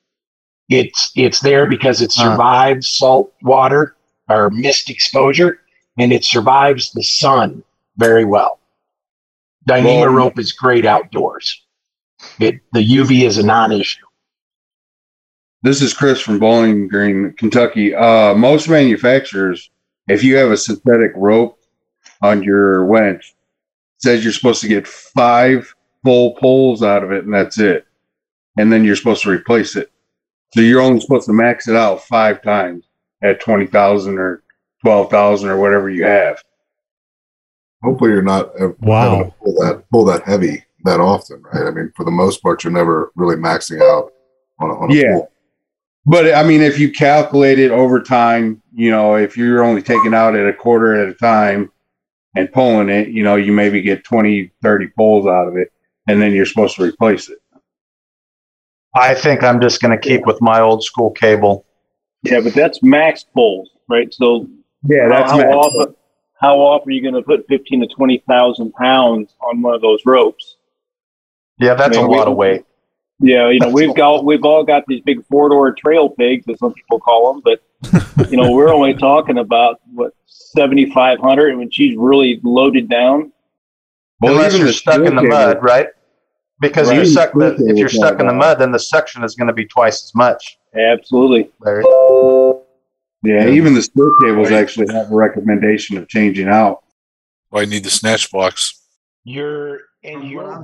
Speaker 15: It's it's there because it survives salt water or mist exposure, and it survives the sun very well. Dyneema rope is great outdoors. It the UV is a non-issue.
Speaker 16: This is Chris from Bowling Green, Kentucky. Uh, most manufacturers, if you have a synthetic rope on your winch, says you're supposed to get five full pulls out of it, and that's it. And then you're supposed to replace it. So you're only supposed to max it out five times at twenty thousand or twelve thousand or whatever you have.
Speaker 8: Hopefully, you're not uh,
Speaker 1: Wow.
Speaker 8: to pull that pull that heavy that often, right? I mean, for the most part, you're never really maxing out on a, on a
Speaker 16: Yeah.
Speaker 8: pull.
Speaker 16: But I mean, if you calculate it over time, you know, if you're only taking out at a quarter at a time and pulling it, you know, you maybe get 20, 30 pulls out of it, and then you're supposed to replace it.
Speaker 2: I think I'm just going to keep with my old school cable.
Speaker 7: Yeah, but that's max pulls, right? So
Speaker 16: Yeah,
Speaker 7: how, how often how often are you going to put fifteen to twenty thousand pounds on one of those ropes?
Speaker 2: Yeah, that's
Speaker 7: I mean,
Speaker 2: a
Speaker 7: we-
Speaker 2: lot of weight.
Speaker 7: Yeah, you know we've got we've all got these big four door trail pigs, as some people call them, but you know we're only talking about what seventy five hundred, when she's really loaded down,
Speaker 16: Well,
Speaker 2: Unless you're stuck in the mud,
Speaker 16: cable-
Speaker 2: right? Because
Speaker 16: Right.
Speaker 2: you suck the, if you're stuck in the mud, then the suction is going to be twice as much.
Speaker 7: absolutely.
Speaker 2: Larry.
Speaker 16: Yeah, even the split cables actually have a recommendation of changing out.
Speaker 3: Well, I need the snatch blocks.
Speaker 15: Your and your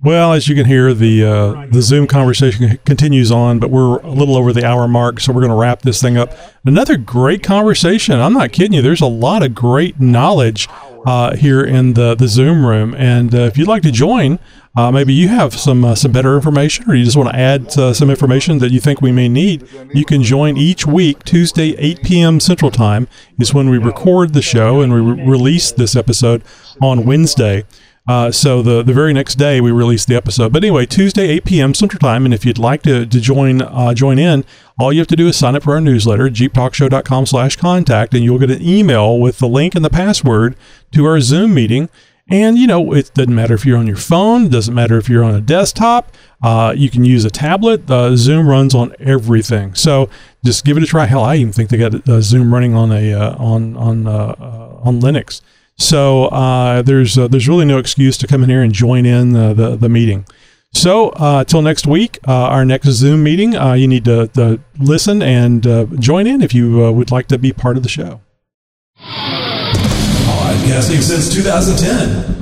Speaker 1: Well, as you can hear, the uh, the Zoom conversation continues on, but we're a little over the hour mark, so we're going to wrap this thing up. Another great conversation. I'm not kidding you. There's a lot of great knowledge uh, here in the the Zoom room, and uh, if you'd like to join, uh, maybe you have some uh, some better information, or you just want to add uh, some information that you think we may need. You can join each week Tuesday, 8 p.m. Central Time is when we record the show, and we re- release this episode on Wednesday. Uh, so the the very next day we release the episode. But anyway, Tuesday 8 p.m. Central Time, and if you'd like to, to join uh, join in, all you have to do is sign up for our newsletter, jeeptalkshow.com slash contact, and you'll get an email with the link and the password to our Zoom meeting. And you know, it doesn't matter if you're on your phone, doesn't matter if you're on a desktop. Uh, you can use a tablet. Uh, Zoom runs on everything, so just give it a try. Hell, I even think they got uh, Zoom running on a uh, on on on Linux. So uh, there's uh, there's really no excuse to come in here and join in the the, the meeting. So uh, till next week, uh, our next Zoom meeting, uh, you need to, to listen and uh, join in if you uh, would like to be part of the show.
Speaker 5: Podcasting since 2010.